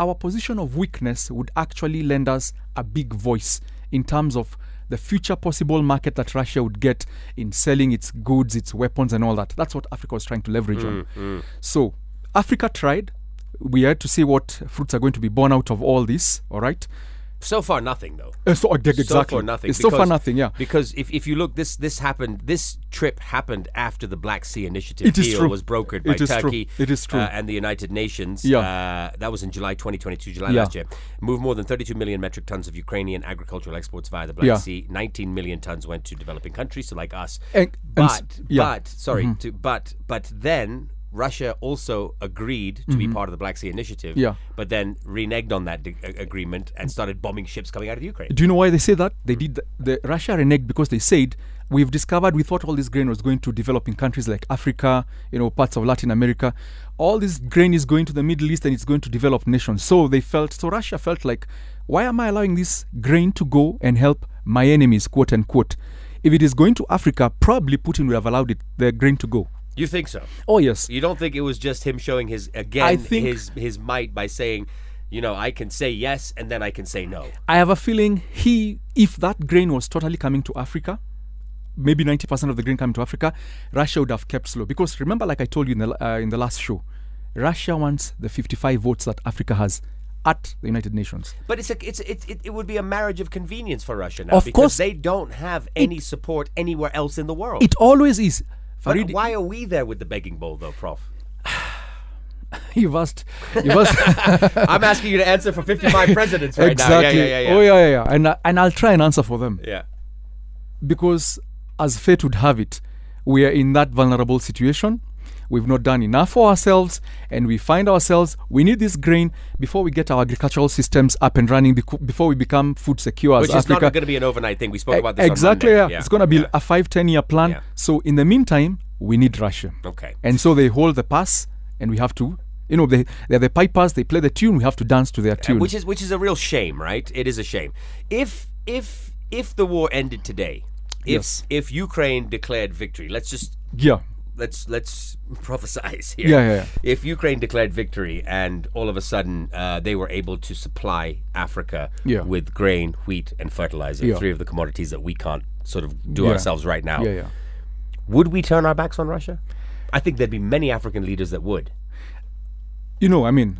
our position of weakness would actually lend us a big voice in terms of the future possible market that Russia would get in selling its goods, its weapons, and all that. That's what Africa was trying to leverage on. Mm, mm. So, Africa tried. We had to see what fruits are going to be born out of all this, all right? So far, nothing though. Uh, so, exactly. So far, nothing. It's so far nothing, yeah. Because if, if you look, this this happened. This trip happened after the Black Sea Initiative It deal was brokered by is true. Turkey. It is true. Uh, and the United Nations. Yeah. Uh, that was in July 2022, July Yeah. last year. Moved more than 32 million metric tons of Ukrainian agricultural exports via the Black Yeah. Sea. 19 million tons went to developing countries, so like us. And- and but yeah. Mm-hmm. but sorry, to, but but then. Russia also agreed to be part of the Black Sea Initiative, Mm-hmm. Yeah. but then reneged on that agreement and started bombing ships coming out of Ukraine. Do you know why they say that? They did the, the Russia reneged because they said we've discovered we thought all this grain was going to developing countries like Africa, you know, parts of Latin America. All this grain is going to the Middle East and it's going to develop nations. So they felt so Russia felt like why am I allowing this grain to go and help my enemies, quote unquote? If it is going to Africa, probably Putin would have allowed it the grain to go. You think so? Oh yes. You don't think it was just him showing his again I think- his his might by saying, you know, I can say yes and then I can say no. I have a feeling he, if that grain was totally coming to Africa, maybe 90% of the grain coming to Africa, Russia would have kept slow. Because remember, like I told you in the, uh, in the last show, Russia wants the 55 votes that Africa has at the United Nations. But it's a it's it, it, it would be a marriage of convenience for Russia now Of because course. they don't have any support anywhere else in the world. It always is. Fareed, why are we there with the begging bowl though, Prof? you've asked. You've asked I'm asking you to answer for 55 presidents right exactly. now. Yeah, yeah, yeah, yeah. Oh, yeah, yeah, yeah. And, and I'll try and answer for them. yeah. because as fate would have it, we are in that vulnerable situation. We've not done enough for ourselves, and we find ourselves we need this grain before we get our agricultural systems up and running, before we become food secure as Which is Africa. not going to be an overnight thing. We spoke about this exactly, Monday. yeah. It's going to be yeah. a five, ten year plan. Yeah. So in the meantime, we need Russia. Okay. And so they hold the pass, and we have to, you know, they they're the pipers. They play the tune. We have to dance to their uh, tune. which is which is a real shame, right? It is a shame. If if if the war ended today, if Yes. if Ukraine declared victory, let's just yeah, let's let's prophesize here. Yeah, yeah, yeah. If Ukraine declared victory and all of a sudden uh, they were able to supply Africa Yeah. with grain, wheat, and fertilizer, Yeah. three of the commodities that we can't sort of do ourselves right now, yeah, yeah. would we turn our backs on Russia? I think there'd be many African leaders that would. You know, I mean,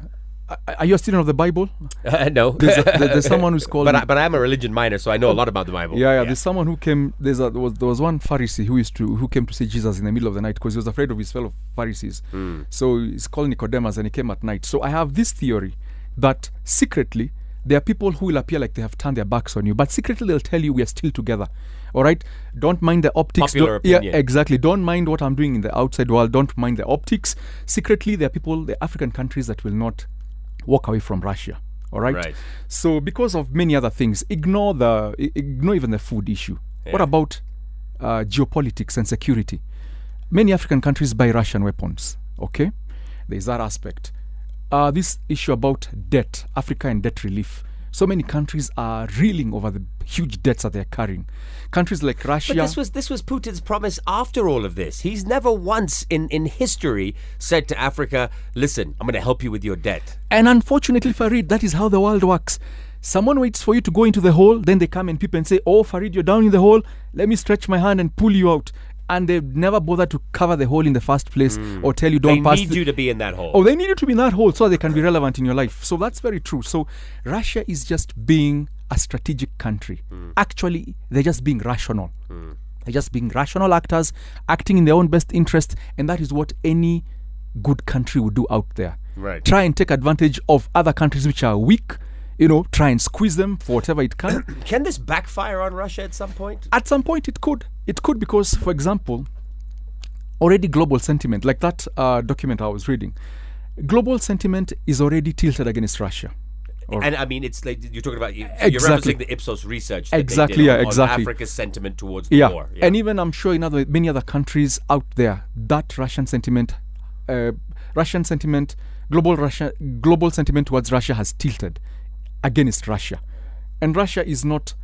are you a student of the Bible? Uh, no, There's, a, there's someone who's called. but I, but I'm a religion minor, so I know a lot about the Bible. yeah, yeah, There's someone who came. There's a there was, there was one Pharisee who used to who came to see Jesus in the middle of the night because he was afraid of his fellow Pharisees. So he's called Nicodemus, and he came at night. So I have this theory that secretly there are people who will appear like they have turned their backs on you, but secretly they'll tell you we are still together. All right, don't mind the optics. Yeah, exactly. Don't mind what I'm doing in the outside world. Don't mind the optics. Secretly, there are people, the African countries that will not walk away from Russia. All right. Right. So because of many other things, ignore the ignore even the food issue. What about uh, geopolitics and security? Many African countries buy Russian weapons. Okay, there is that aspect. Uh, this issue about debt, Africa and debt relief. So many countries are reeling over the huge debts that they're carrying. Countries like Russia. But this was this was Putin's promise after all of this. He's never once in, in history said to Africa, "Listen, I'm going to help you with your debt." And unfortunately, Fareed, that is how the world works. Someone waits for you to go into the hole, then they come and peep and say, Oh, Fareed, you're down in the hole. Let me stretch my hand and pull you out. And they never bother to cover the hole in the first place hmm. or tell you don't They pass. need the- you to be in that hole. Oh, they need you to be in that hole so they can be relevant in your life. So that's very true. So Russia is just being a strategic country. Hmm. Actually, they're just being rational. Hmm. They're just being rational actors, acting in their own best interest, and that is what any good country would do out there. Right. Try and take advantage of other countries which are weak. You know, try and squeeze them for whatever it can. Can this backfire on Russia at some point? At some point, it could. It could because, for example, already global sentiment, like that uh, document I was reading, global sentiment is already tilted against Russia. And I mean, it's like you're talking about you, you're Exactly. referencing the Ipsos research. That they Exactly, did yeah, on, on exactly. Africa's sentiment towards the yeah. war. and even I'm sure in other many other countries out there, that Russian sentiment, uh, Russian sentiment, global Russia, global sentiment towards Russia has tilted against Russia, and Russia is not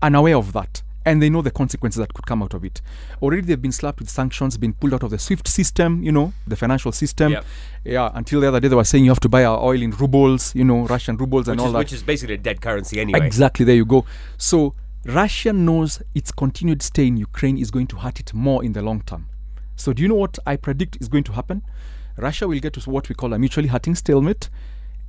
unaware of that. And they know the consequences that could come out of it. Already, they've been slapped with sanctions, been pulled out of the SWIFT system, you know, the financial system. Yep. Yeah, until the other day, they were saying you have to buy our oil in rubles, you know, Russian rubles and which all is, that. which is basically a dead currency anyway. Exactly, there you go. So Russia knows its continued stay in Ukraine is going to hurt it more in the long term. So do you know what I predict is going to happen? Russia will get to what we call a mutually hurting stalemate,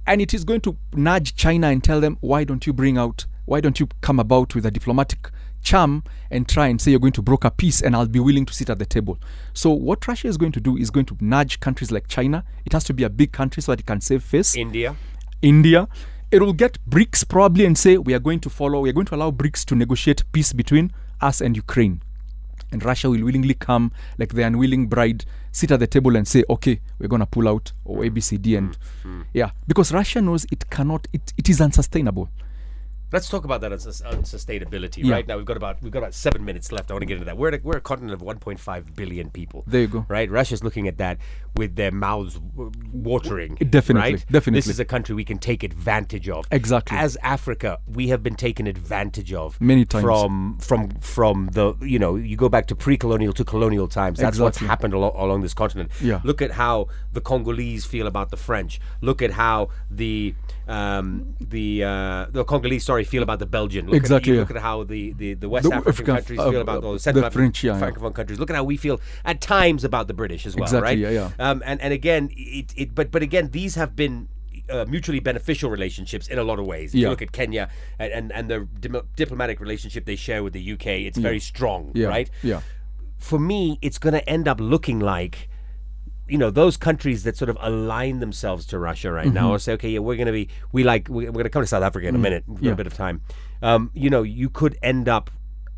and it is going to nudge China and tell them, why don't you bring out, why don't you come about with a diplomatic charm and try and say you're going to broker peace and I'll be willing to sit at the table. So what Russia is going to do is going to nudge countries like China. It has to be a big country so that it can save face. India. India. It will get BRICS probably and say we are going to follow, we are going to allow BRICS to negotiate peace between us and Ukraine. And Russia will willingly come like the unwilling bride, sit at the table and say, okay, we're going to pull out or ABCD. And mm-hmm. yeah, because Russia knows it cannot, it, it is unsustainable. Let's talk about that unsus- unsustainability. Yeah. Right now, we've got about we've got about seven minutes left. I want to get into that. We're a, we're a continent of 1.5 billion people. There you go. Right, Russia's looking at that with their mouths watering. Definitely, right? definitely. This is a country we can take advantage of. Exactly. As Africa, we have been taken advantage of Many times. from from from the you know you go back to pre-colonial to colonial times. That's what's Exactly. happened alo- along this continent. Yeah. Look at how the Congolese feel about the French. Look at how the um, the uh, the Congolese, sorry, feel about the Belgian. Look Exactly, At, yeah. look at how the, the, the West The African African- countries uh, feel about uh, those Central the African French, yeah, yeah. Francophone countries. Look at how we feel at times about the British as well, Exactly, right? yeah, yeah. Um, and and again, it, it but but again, these have been. Uh, mutually beneficial relationships in a lot of ways. If you look at Kenya and, and, and the dim- diplomatic relationship they share with the UK, it's very strong, Yeah. right? Yeah. for me, it's going to end up looking like, you know, those countries that sort of align themselves to Russia right now, Mm-hmm. or say, okay, yeah, we're going to be, we like, we- we're going to come to South Africa in a minute, we've got. Yeah. a bit of time. Um, you know, you could end up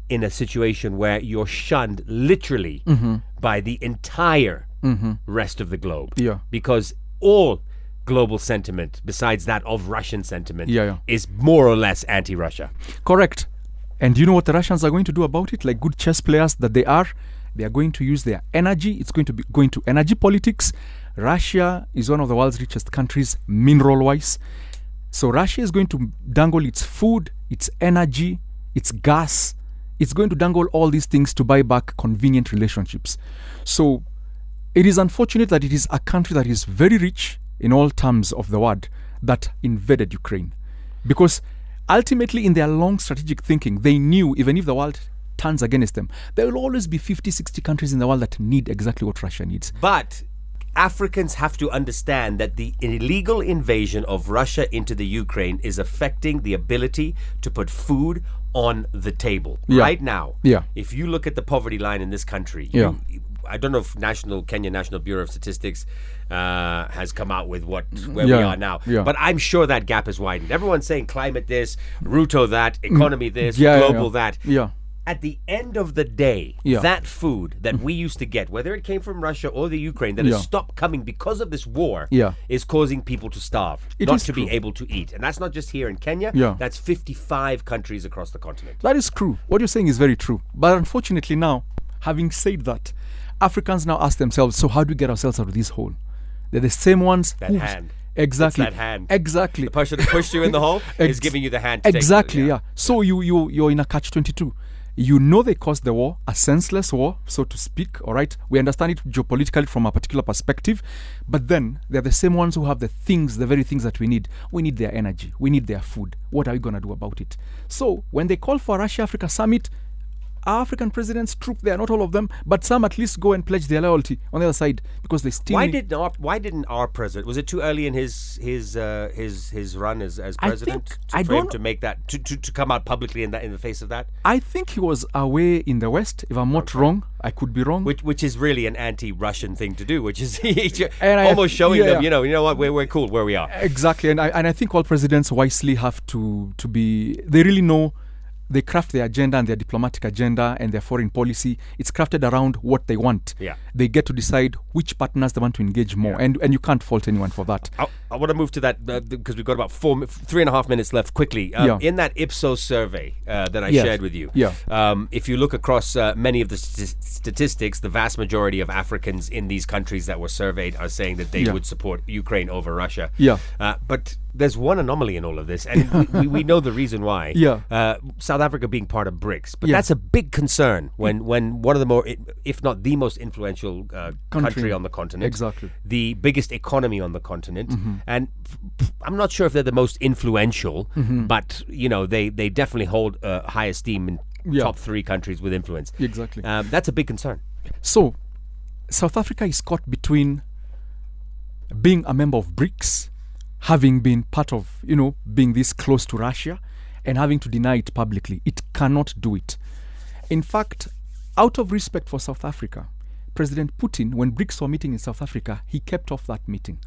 in a situation where you're shunned literally Mm-hmm. by the entire Mm-hmm. rest of the globe. Yeah. Because all global sentiment, besides that of Russian sentiment, Yeah, yeah. is more or less anti Russia. Correct. And you know what the Russians are going to do about it? Like good chess players that they are, they are going to use their energy. It's going to be going to energy politics. Russia is one of the world's richest countries, mineral wise. So Russia is going to dangle its food, its energy, its gas. It's going to dangle all these things to buy back convenient relationships. So it is unfortunate that it is a country that is very rich in all terms of the word that invaded Ukraine. Because ultimately, in their long strategic thinking, they knew even if the world turns against them, there will always be 50, 60 countries in the world that need exactly what Russia needs. But Africans have to understand that the illegal invasion of Russia into the Ukraine is affecting the ability to put food on the table Yeah. right now. Yeah. If you look at the poverty line in this country, Yeah. you- I don't know if National Kenya National Bureau of Statistics uh, has come out with what where we are now, yeah. but I'm sure that gap is widened. Everyone's saying climate this, Ruto that, economy this, Mm. Yeah, yeah, global yeah. that Yeah. at the end of the day, Yeah. that food that we used to get, whether it came from Russia or the Ukraine, that Yeah. has stopped coming because of this war, Yeah. is causing people to starve, It not to be able to eat. And that's not just here in Kenya, Yeah. that's 55 countries across the continent. That is true. What you're saying is very true. But unfortunately, now, having said that, Africans now ask themselves, so how do we get ourselves out of this hole? They're the same ones. That hand. Exactly. It's that hand. Exactly. The person who pushed you in the hole is giving you the hand. Exactly, yeah. So you you you're in a catch twenty two. You know they caused the war, a senseless war, so to speak. All right, we understand it geopolitically from a particular perspective, but then they're the same ones who have the things, the very things that we need. We need their energy, we need their food. What are we gonna do about it? So when they call for a Russia Africa summit, African presidents troop there, not all of them, but some at least go and pledge their loyalty on the other side because they still. Why did our, why didn't our president? Was it too early in his his uh, his his run as, as I president think- to, I for him to make that to, to, to come out publicly in that in the face of that? I think he was away in the West. If I'm not wrong, I could be wrong. which which is really an anti-Russian thing to do, which is And I- almost showing yeah, them, you know, you know what, we're, we're cool where we are. Exactly, and I and I think all presidents wisely have to to be. They really know. They craft their agenda and their diplomatic agenda and their foreign policy. It's crafted around what they want. Yeah. They get to decide which partners they want to engage more, and and you can't fault anyone for that. I, I want to move to that uh, because we've got about four, three and a half minutes left. Quickly, um, Yeah. in that Ipsos survey uh, that I Yes. shared with you, Yeah. um, if you look across uh, many of the st- statistics, the vast majority of Africans in these countries that were surveyed are saying that they Yeah. would support Ukraine over Russia. Yeah. uh, but there's one anomaly in all of this, and we, we, we know the reason why. Yeah. uh, South Africa being part of BRICS, but Yeah. that's a big concern when when one of the more, if not the most influential uh, country. Country. on the continent, Exactly. the biggest economy on the continent, Mm-hmm. And I'm not sure if they're the most influential, Mm-hmm. but you know they they definitely hold uh, high esteem in Yeah. top three countries with influence. Exactly. Um, that's a big concern. So, South Africa is caught between being a member of BRICS, having been part of, you know, being this close to Russia, and having to deny it publicly. It cannot do it. In fact, out of respect for South Africa, President Putin, when BRICS were meeting in South Africa, he kept off that meeting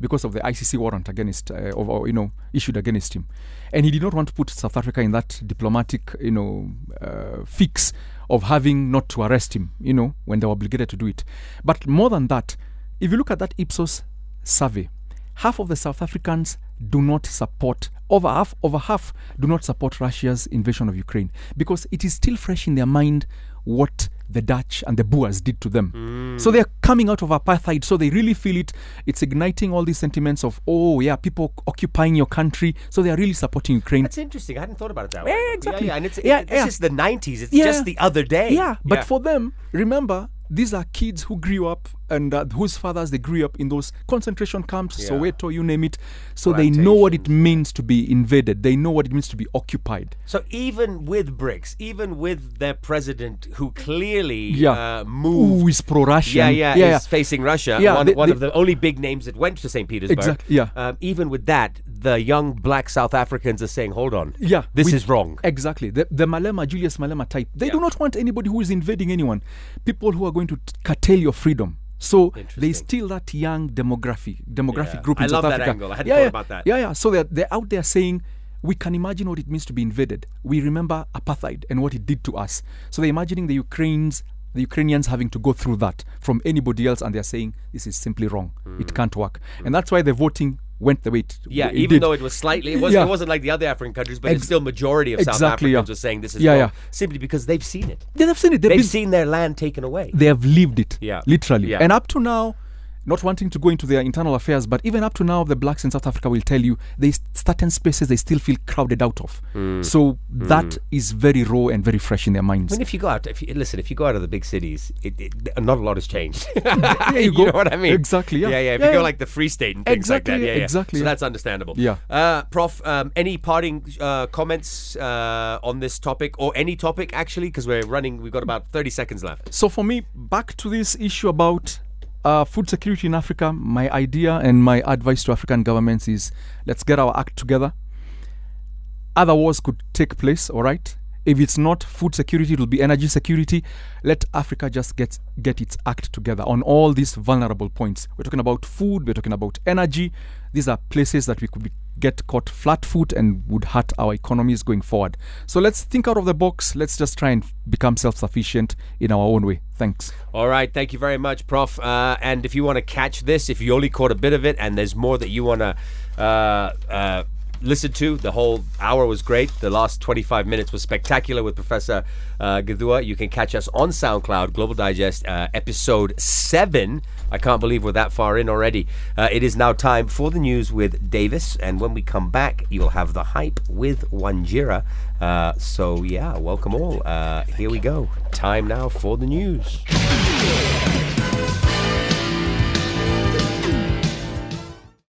because of the ICC warrant against, uh, or, you know, issued against him, and he did not want to put South Africa in that diplomatic, you know, uh, fix of having not to arrest him, you know, when they were obligated to do it. But more than that, if you look at that Ipsos survey, half of the South Africans do not support over half over half do not support Russia's invasion of Ukraine because it is still fresh in their mind what the Dutch and the Boers did to them. Mm. So they're coming out of apartheid, so they really feel it. It's igniting all these sentiments of, oh, yeah, people occupying your country. So they are really supporting Ukraine. That's interesting. I hadn't thought about it that Yeah, way. exactly. Yeah, yeah. and it's Yeah, it- this is the 90s. It's Yeah. just the other day. Yeah, but for them, remember, these are kids who grew up and uh, whose fathers they grew up in those concentration camps, Yeah. Soweto, you name it. So they know what it means to be invaded. They know what it means to be occupied. So even with BRICS, even with their president who clearly Yeah. uh, moved Who is pro-Russian? Yeah, yeah, yeah. is facing Russia. Yeah, one, they- one they- of the only big names that went to St. Petersburg. Exactly, yeah. Um, even with that, the young black South Africans are saying, "Hold on, Yeah, this we- is wrong." Exactly. The, the Malema, Julius Malema type. They do not want anybody who is invading anyone. People who are going to t- curtail your freedom. So there's Interesting. still that young demography, demographic Yeah. group in I South love that Africa. angle. I hadn't yeah, thought yeah. about that. Yeah, yeah. So they're, they're out there saying, we can imagine what it means to be invaded. We remember apartheid and what it did to us. So they're imagining the Ukrainians, the Ukrainians having to go through that from anybody else, and they're saying this is simply wrong. It hmm. can't work, and hmm. that's why they're voting went the way it, Yeah, it even did. though it was slightly, it, was, Yeah. it wasn't like the other African countries, but it's still majority of South exactly, Africans yeah. were saying this is Yeah, wrong, yeah. simply because they've seen it. Yeah, they've seen it. They've, They've been- seen their land taken away. they have lived it Yeah. literally Yeah. and up to now not wanting to go into their internal affairs but even up to now the blacks in south africa will tell you they certain spaces they still feel crowded out of Hmm. so that is very raw and very fresh in their minds I mean, if you go out, if you, listen, if you go out of the big cities, it, it, not a lot has changed. you you go. know what I mean? Exactly, yeah. Yeah, yeah. If Yeah, you go like the Free State and things like that, Exactly, yeah, yeah. exactly, So that's understandable. Yeah. Uh, Prof, um, any parting uh, comments uh, on this topic or any topic actually? Because we're running, we've got about thirty seconds left. so for me back to this issue about uh, food security in africa my idea and my advice to african governments is let's get our act together. Other wars could take place all right if it's not food security it will be energy security. Let africa just get get its act together on all these vulnerable points. We're talking about food we're talking about energy. These are places that we could be, get caught flat foot and would hurt our economies going forward. So let's think out of the box. Let's just try and become self-sufficient in our own way. Thanks. All right, thank you very much, Prof. Uh, and if you want to catch this, if you only caught a bit of it, and there's more that you want to uh, uh, listen to, the whole hour was great. The last 25 minutes was spectacular with Professor uh, Githua. You can catch us on SoundCloud, Global Digest, uh, episode seven. I can't believe we're that far in already. Uh, it is now time for the news with Davis, and when we come back, you'll have the hype with Wanjira. Uh, so yeah, welcome all. Uh, here we go. Time now for the news.